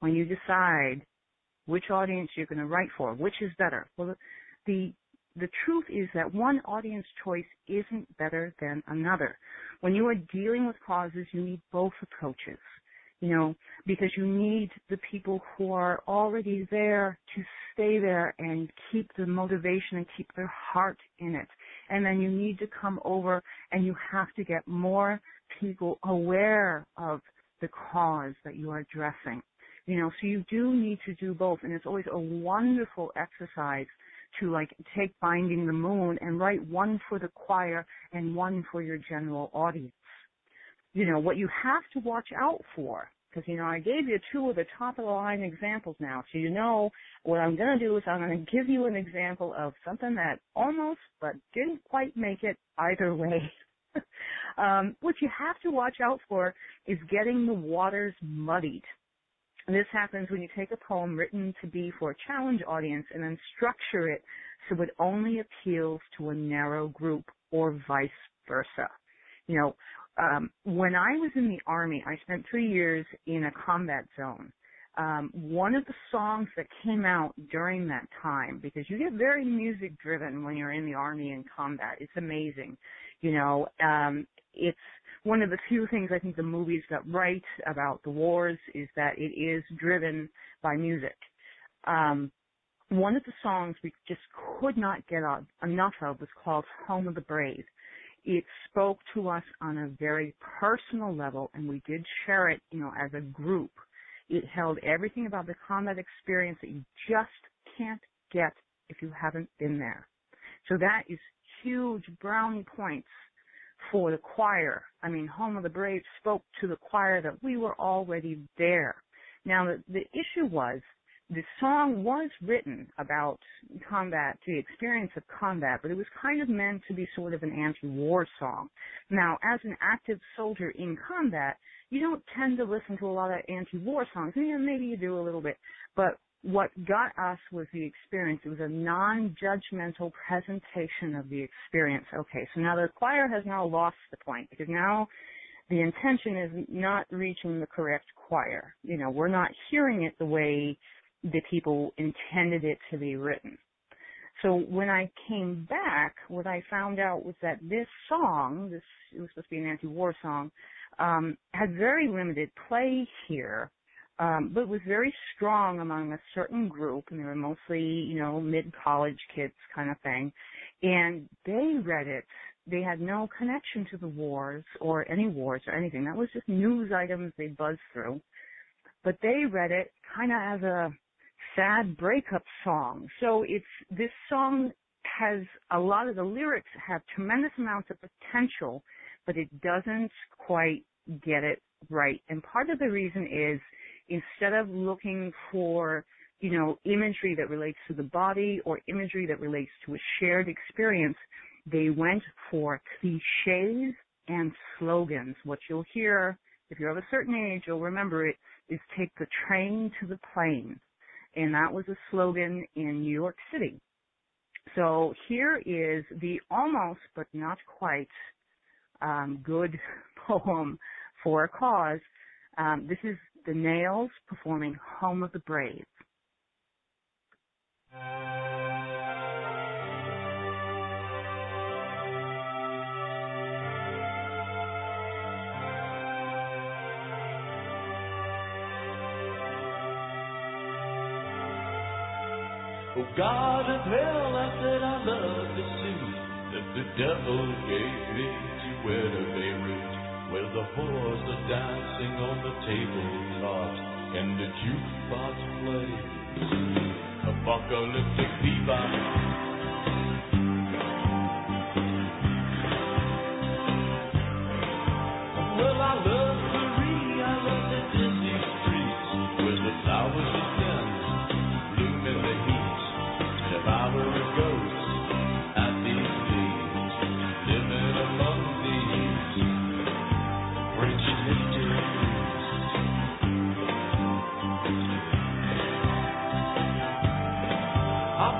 when you decide which audience you're going to write for, which is better. Well, the, the truth is that one audience choice isn't better than another. When you are dealing with causes, you need both approaches you know, because you need the people who are already there to stay there and keep the motivation and keep their heart in it. And then you need to come over and you have to get more people aware of the cause that you are addressing. You know, so you do need to do both and it's always a wonderful exercise to like take Binding the Moon and write one for the choir and one for your general audience you know, what you have to watch out for. Because, you know, I gave you two of the top of the line examples now. So you know what I'm going to do is I'm going to give you an example of something that almost but didn't quite make it either way. um, what you have to watch out for is getting the waters muddied. And this happens when you take a poem written to be for a challenge audience and then structure it so it only appeals to a narrow group or vice versa. You know, um, when I was in the army, I spent three years in a combat zone. Um, one of the songs that came out during that time, because you get very music driven when you're in the army in combat. It's amazing. You know, um, it's one of the few things I think the movies got right about the wars is that it is driven by music. Um, one of the songs we just could not get enough of was called Home of the Brave it spoke to us on a very personal level and we did share it, you know, as a group. It held everything about the combat experience that you just can't get if you haven't been there. So that is huge brownie points for the choir. I mean, Home of the Brave spoke to the choir that we were already there. Now the, the issue was the song was written about combat, the experience of combat, but it was kind of meant to be sort of an anti-war song. Now, as an active soldier in combat, you don't tend to listen to a lot of anti-war songs. Yeah, maybe you do a little bit, but what got us was the experience. It was a non-judgmental presentation of the experience. Okay, so now the choir has now lost the point because now the intention is not reaching the correct choir. You know, we're not hearing it the way the people intended it to be written. So when I came back, what I found out was that this song, this it was supposed to be an anti-war song, um, had very limited play here, um, but was very strong among a certain group, and they were mostly, you know, mid-college kids kind of thing, and they read it. They had no connection to the wars or any wars or anything. That was just news items they buzzed through. But they read it kind of as a sad breakup song. So it's this song has a lot of the lyrics have tremendous amounts of potential, but it doesn't quite get it right. And part of the reason is instead of looking for you know, imagery that relates to the body or imagery that relates to a shared experience, they went for cliches and slogans. What you'll hear, if you're of a certain age, you'll remember it, is take the train to the plane and that was a slogan in New York City. So here is the almost but not quite um, good poem for a cause. Um, this is the Nails performing Home of the Brave. Oh God of hell, I said I love to see that the devil gave me to where they rage, where the whores are dancing on the tabletop and the jukebox plays apocalyptic bebop.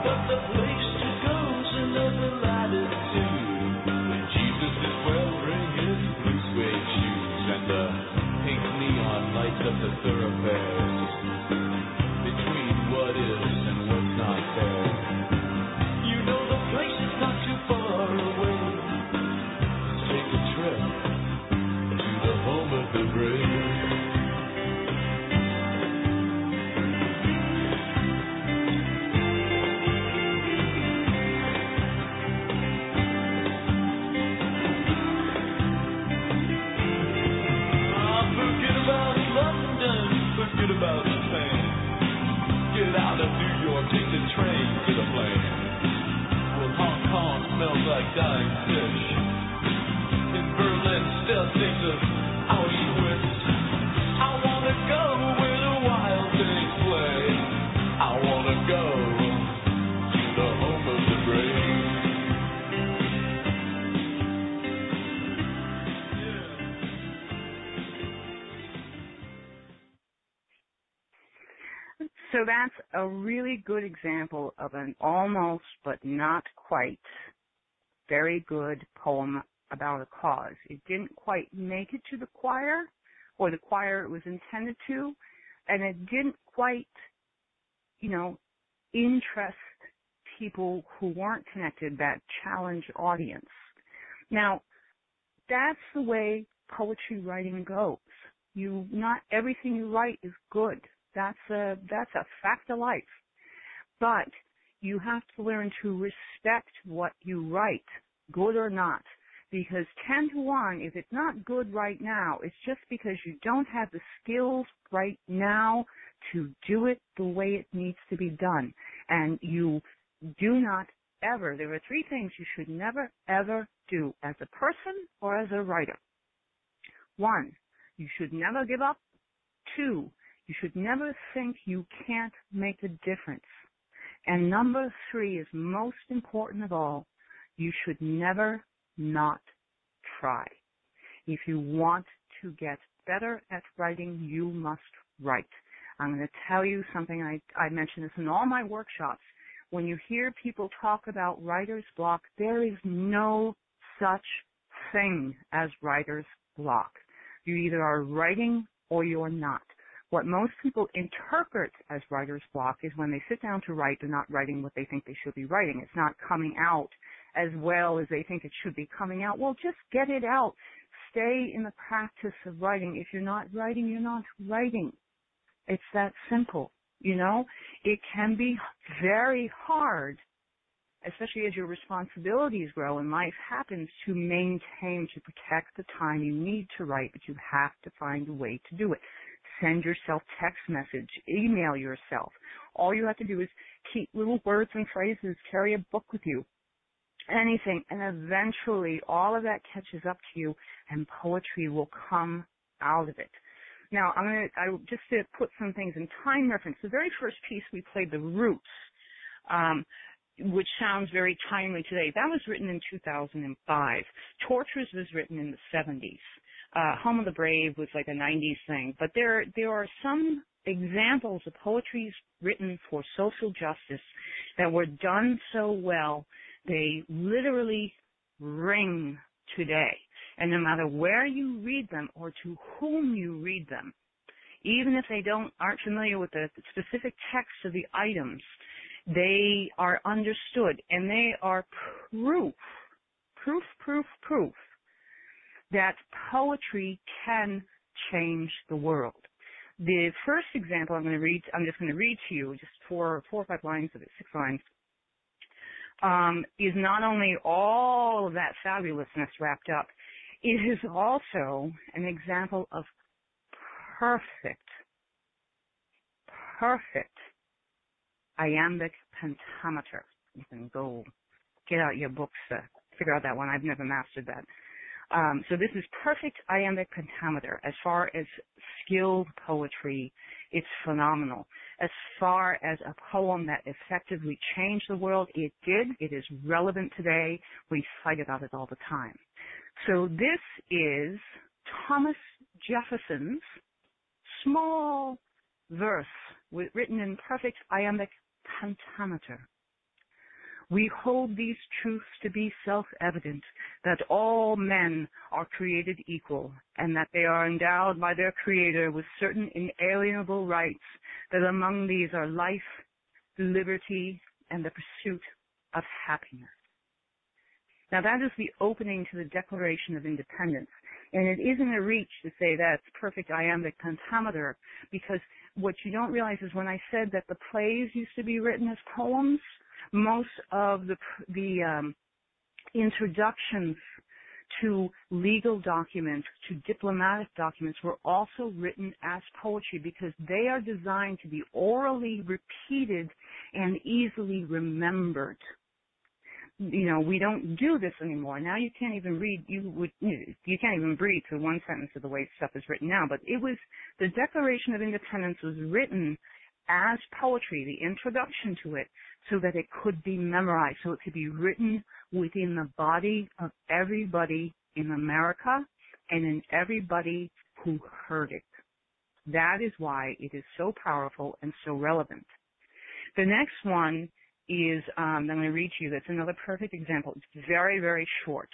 The place to go's another So that's a really good example of an almost but not quite very good poem about a cause. It didn't quite make it to the choir or the choir it was intended to, and it didn't quite, you know, interest people who weren't connected, that challenge audience. Now, that's the way poetry writing goes. You, not everything you write is good. That's a, that's a fact of life. But you have to learn to respect what you write, good or not. Because 10 to 1, if it's not good right now, it's just because you don't have the skills right now to do it the way it needs to be done. And you do not ever, there are three things you should never ever do as a person or as a writer. One, you should never give up. Two, you should never think you can't make a difference. And number three is most important of all. You should never not try. If you want to get better at writing, you must write. I'm going to tell you something. I, I mention this in all my workshops. When you hear people talk about writer's block, there is no such thing as writer's block. You either are writing or you're not. What most people interpret as writer's block is when they sit down to write, they're not writing what they think they should be writing. It's not coming out as well as they think it should be coming out. Well, just get it out. Stay in the practice of writing. If you're not writing, you're not writing. It's that simple. You know, it can be very hard, especially as your responsibilities grow and life happens to maintain, to protect the time you need to write, but you have to find a way to do it. Send yourself text message, email yourself. All you have to do is keep little words and phrases, carry a book with you, anything, and eventually all of that catches up to you and poetry will come out of it. Now, I'm gonna, I, just to put some things in time reference, the very first piece we played, The Roots, um, which sounds very timely today, that was written in 2005. Tortures was written in the 70s. Uh, Home of the Brave was like a 90s thing. But there, there are some examples of poetry written for social justice that were done so well, they literally ring today. And no matter where you read them or to whom you read them, even if they don't aren't familiar with the specific text of the items, they are understood and they are proof, proof, proof, proof that poetry can change the world. The first example I'm going to read, I'm just going to read to you just four, four or five lines of it, six lines, um, is not only all of that fabulousness wrapped up, it is also an example of perfect, perfect iambic pentameter. You can go get out your books to figure out that one. I've never mastered that. Um, so this is perfect iambic pentameter. As far as skilled poetry, it's phenomenal. As far as a poem that effectively changed the world, it did. It is relevant today. We fight about it all the time. So this is Thomas Jefferson's small verse written in perfect iambic pentameter. We hold these truths to be self-evident, that all men are created equal, and that they are endowed by their Creator with certain inalienable rights, that among these are life, liberty, and the pursuit of happiness. Now that is the opening to the Declaration of Independence. And it isn't a reach to say that's perfect iambic pentameter because what you don't realize is when I said that the plays used to be written as poems, most of the the um, introductions to legal documents, to diplomatic documents were also written as poetry because they are designed to be orally repeated and easily remembered. You know, we don't do this anymore. Now you can't even read, you would, you can't even breathe through one sentence of the way stuff is written now, but it was, the Declaration of Independence was written as poetry, the introduction to it, so that it could be memorized, so it could be written within the body of everybody in America and in everybody who heard it. That is why it is so powerful and so relevant. The next one is, um, I'm going to read to you, that's another perfect example. It's very, very short.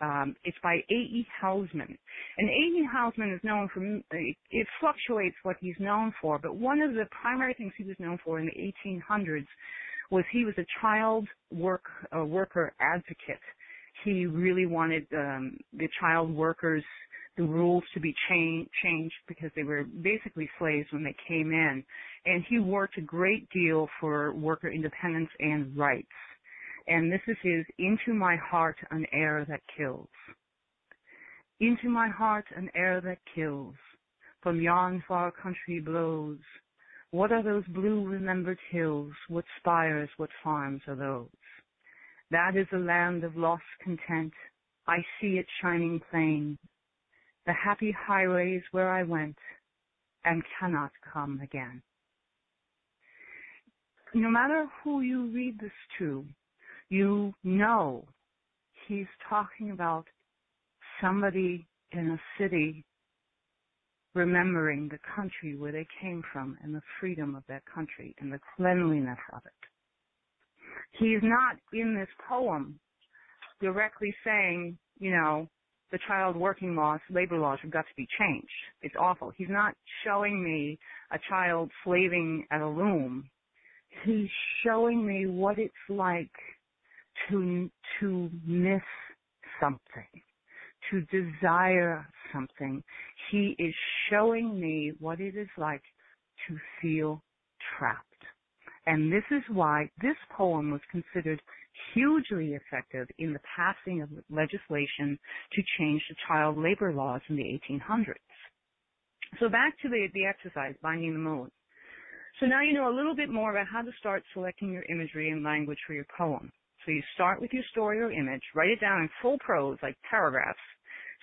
Um, it's by A.E. Housman. And A.E. Housman is known for, it fluctuates what he's known for, but one of the primary things he was known for in the 1800s was he was a child work, worker advocate. He really wanted um, the child workers, the rules to be cha- changed because they were basically slaves when they came in. And he worked a great deal for worker independence and rights and this is his Into My Heart an Air That Kills. Into my heart an air that kills, from yon far country blows. What are those blue remembered hills? What spires, what farms are those? That is a land of lost content. I see it shining plain. The happy highways where I went and cannot come again. No matter who you read this to, you know he's talking about somebody in a city remembering the country where they came from and the freedom of that country and the cleanliness of it. He's not in this poem directly saying, you know, the child working laws, labor laws have got to be changed. It's awful. He's not showing me a child slaving at a loom. He's showing me what it's like to to miss something, to desire something. He is showing me what it is like to feel trapped. And this is why this poem was considered hugely effective in the passing of legislation to change the child labor laws in the 1800s. So back to the, the exercise, Binding the Moon. So now you know a little bit more about how to start selecting your imagery and language for your poem. So you start with your story or image, write it down in full prose, like paragraphs,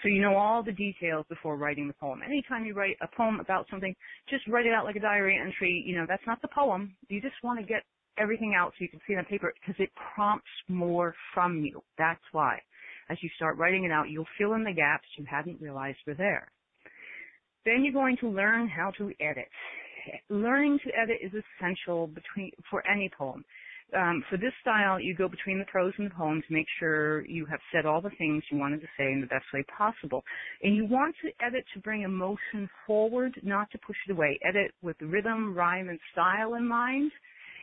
so you know all the details before writing the poem. Anytime you write a poem about something, just write it out like a diary entry. You know, that's not the poem. You just want to get everything out so you can see it on paper because it prompts more from you. That's why. As you start writing it out, you'll fill in the gaps you hadn't realized were there. Then you're going to learn how to edit. Learning to edit is essential between, for any poem um, for this style, you go between the prose and the poem to make sure you have said all the things you wanted to say in the best way possible. And you want to edit to bring emotion forward, not to push it away. Edit with rhythm, rhyme, and style in mind,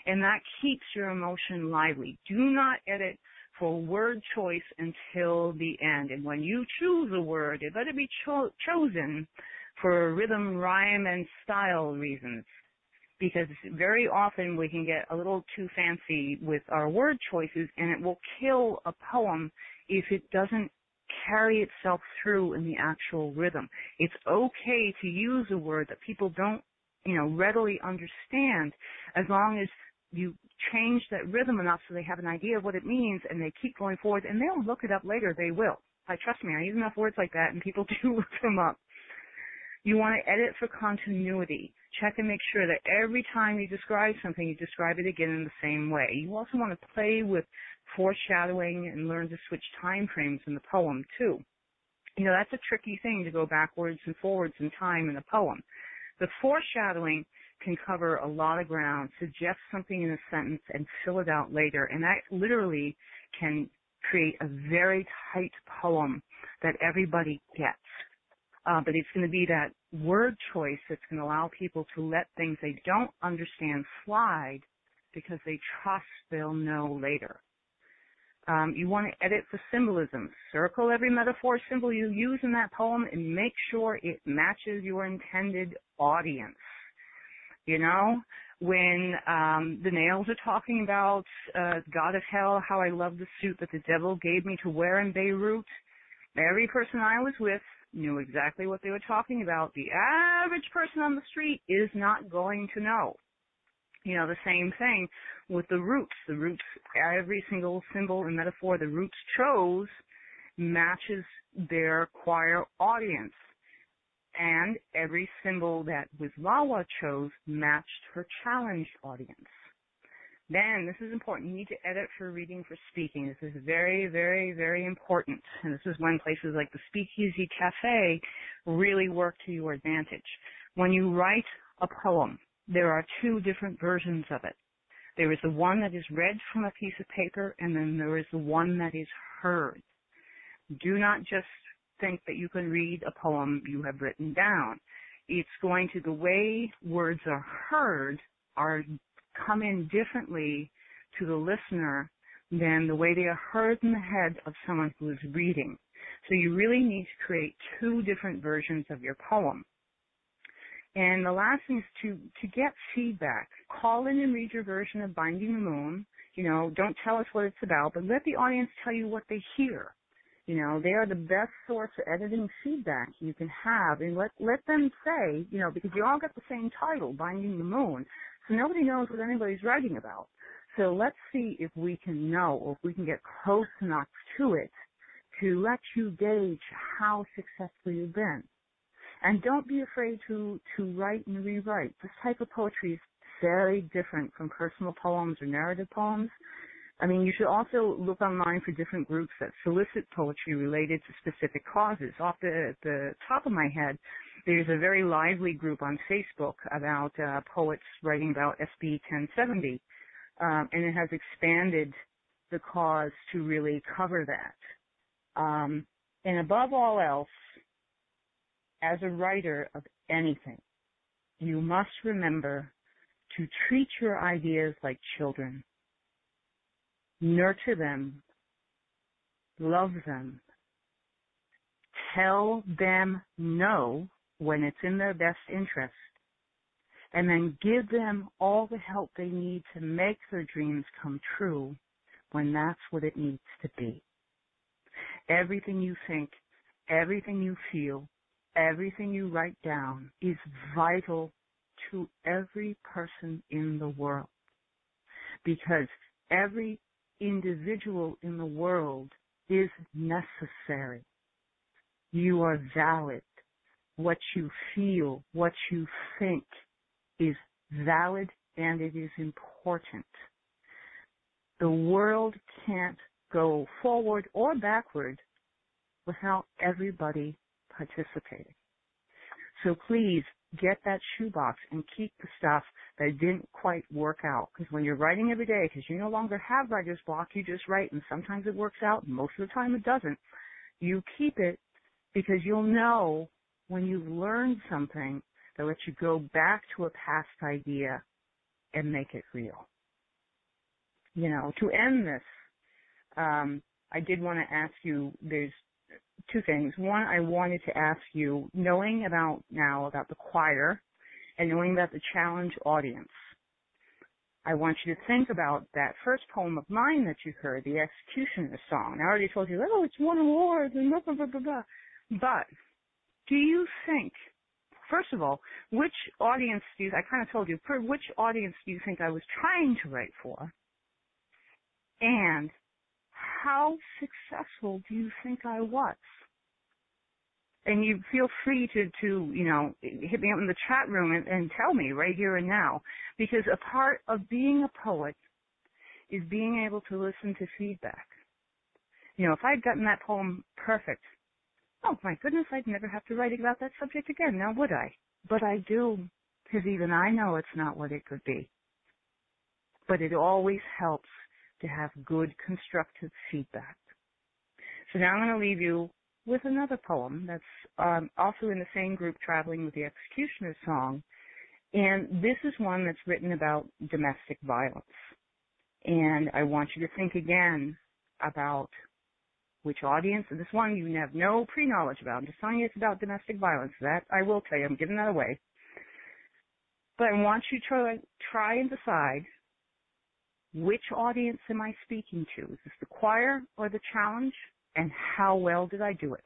and that keeps your emotion lively. Do not edit for word choice until the end. And when you choose a word, it better be cho- chosen for rhythm, rhyme, and style reasons because very often we can get a little too fancy with our word choices and it will kill a poem if it doesn't carry itself through in the actual rhythm. It's okay to use a word that people don't, you know, readily understand as long as you change that rhythm enough so they have an idea of what it means and they keep going forward and they'll look it up later, they will. I trust me, I use enough words like that and people do look them up. You want to edit for continuity. Check and make sure that every time you describe something, you describe it again in the same way. You also want to play with foreshadowing and learn to switch time frames in the poem too. You know, that's a tricky thing to go backwards and forwards in time in a poem. The foreshadowing can cover a lot of ground, suggest something in a sentence and fill it out later. And that literally can create a very tight poem that everybody gets. Uh, but it's going to be that word choice that's going to allow people to let things they don't understand slide because they trust they'll know later. Um, you want to edit for symbolism. Circle every metaphor symbol you use in that poem and make sure it matches your intended audience. You know, when um, the nails are talking about uh, God of Hell, how I love the suit that the devil gave me to wear in Beirut, every person I was with knew exactly what they were talking about. The average person on the street is not going to know. You know, the same thing with the roots. The roots, every single symbol and metaphor the roots chose matches their choir audience. And every symbol that Wisława chose matched her challenged audience. Then, this is important, you need to edit for reading for speaking. This is very, very, very important. And this is when places like the Speakeasy Cafe really work to your advantage. When you write a poem, there are two different versions of it. There is the one that is read from a piece of paper, and then there is the one that is heard. Do not just think that you can read a poem you have written down. It's going to, the way words are heard are come in differently to the listener than the way they are heard in the head of someone who is reading. So you really need to create two different versions of your poem. And the last thing is to, to get feedback. Call in and read your version of Binding the Moon. You know, don't tell us what it's about, but let the audience tell you what they hear. You know, they are the best source of editing feedback you can have and let, let them say, you know, because you all got the same title, Binding the Moon. So nobody knows what anybody's writing about. So let's see if we can know or if we can get close enough to it to let you gauge how successful you've been. And don't be afraid to, to write and rewrite. This type of poetry is very different from personal poems or narrative poems. I mean, you should also look online for different groups that solicit poetry related to specific causes. Off the, the top of my head, there's a very lively group on Facebook about uh, poets writing about SB 1070, um, and it has expanded the cause to really cover that. Um, and above all else, as a writer of anything, you must remember to treat your ideas like children. Nurture them. Love them. Tell them no when it's in their best interest. And then give them all the help they need to make their dreams come true when that's what it needs to be. Everything you think, everything you feel, everything you write down is vital to every person in the world. Because every individual in the world is necessary. You are valid. What you feel, what you think is valid and it is important. The world can't go forward or backward without everybody participating. So please get that shoebox and keep the stuff that didn't quite work out. Because when you're writing every day, because you no longer have writer's block, you just write and sometimes it works out, most of the time it doesn't. You keep it because you'll know when you've learned something that lets you go back to a past idea and make it real. You know, to end this, um, I did want to ask you, there's two things. One, I wanted to ask you, knowing about now about the choir and knowing about the challenge audience, I want you to think about that first poem of mine that you heard, the Executioner song. I already told you, oh, it's won awards and blah, blah, blah, blah, blah. But do you think, first of all, which audience do you, I kind of told you, which audience do you think I was trying to write for? And how successful do you think I was? And you feel free to, to, you know, hit me up in the chat room and, and tell me right here and now. Because a part of being a poet is being able to listen to feedback. You know, if I'd gotten that poem perfect, oh my goodness, I'd never have to write about that subject again, now would I? But I do. because even I know it's not what it could be. But it always helps to have good constructive feedback. So now I'm going to leave you with another poem that's um, also in the same group, Traveling with the Executioner's song. And this is one that's written about domestic violence. And I want you to think again about which audience. And this one you have no pre-knowledge about. I'm just telling you it's about domestic violence. That I will tell you. I'm giving that away. But I want you to try, try and decide which audience am I speaking to? Is this the choir or the challenge? And how well did I do it?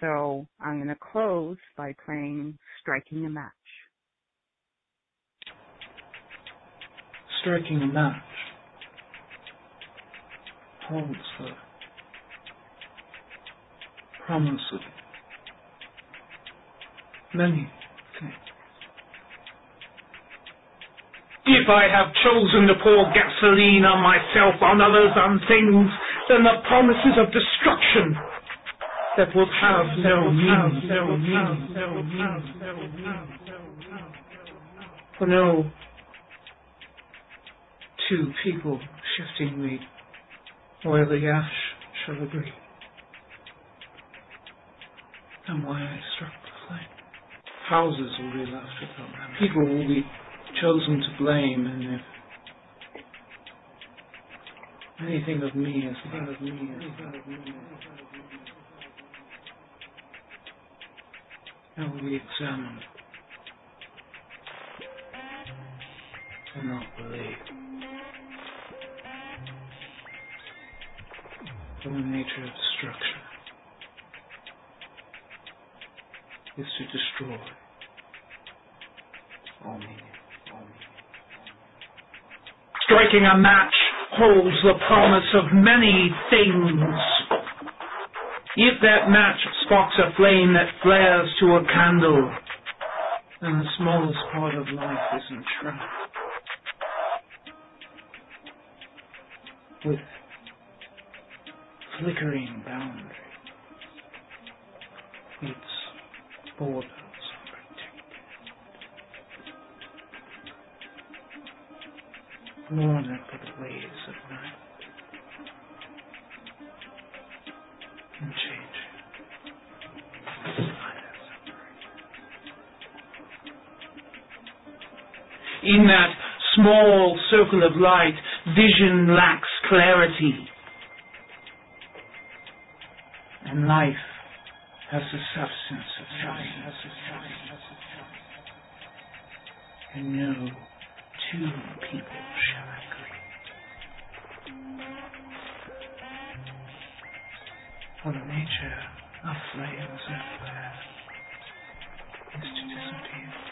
So I'm going to close by playing Striking a Match. Striking a match holds the promise of many things. If I have chosen to pour gasoline on myself, on others, on things, then the promises of destruction that will have no meaning. For no two people shifting me, oily ash shall agree. And why I struck the flame. Houses will be left without them. People will be chosen to blame, and if anything of me is thought of me, is thought of me, I will be examined and not believe. For the nature of destruction is to destroy all meaning. Striking a match holds the promise of many things. If that match sparks a flame that flares to a candle, then the smallest part of life is enshrouded with flickering boundaries. Its borders worn up with the waves of night and change. In that small circle of light, vision lacks clarity. Life has the substance of life. And no two people shall agree. For the nature of flames and flare is to disappear.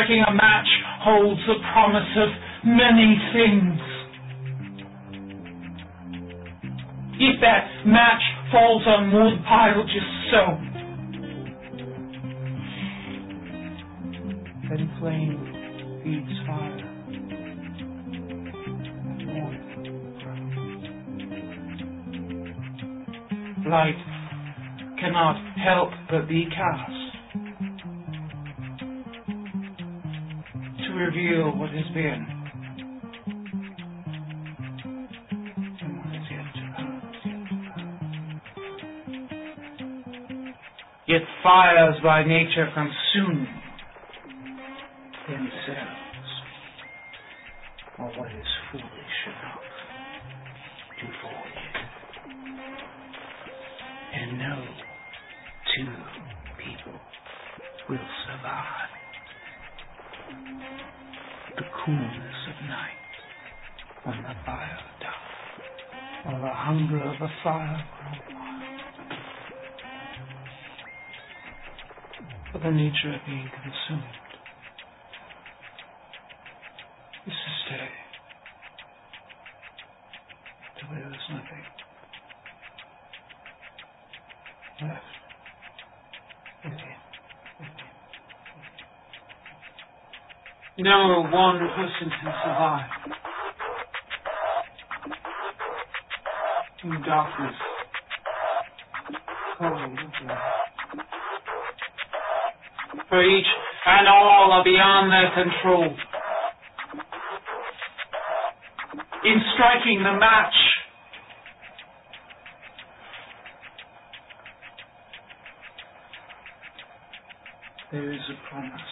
Striking a match holds the promise of many things. If that match falls on wood pile just so, then flame feeds fire. Light cannot help but be cast reveal what has been. Yet fires by nature consume coolness of night. When the fire dies, or the hunger of the fire. Grow wild. The nature of being consumed No one person can survive. In darkness, cold For each and all are beyond their control. In striking the match, there is a promise.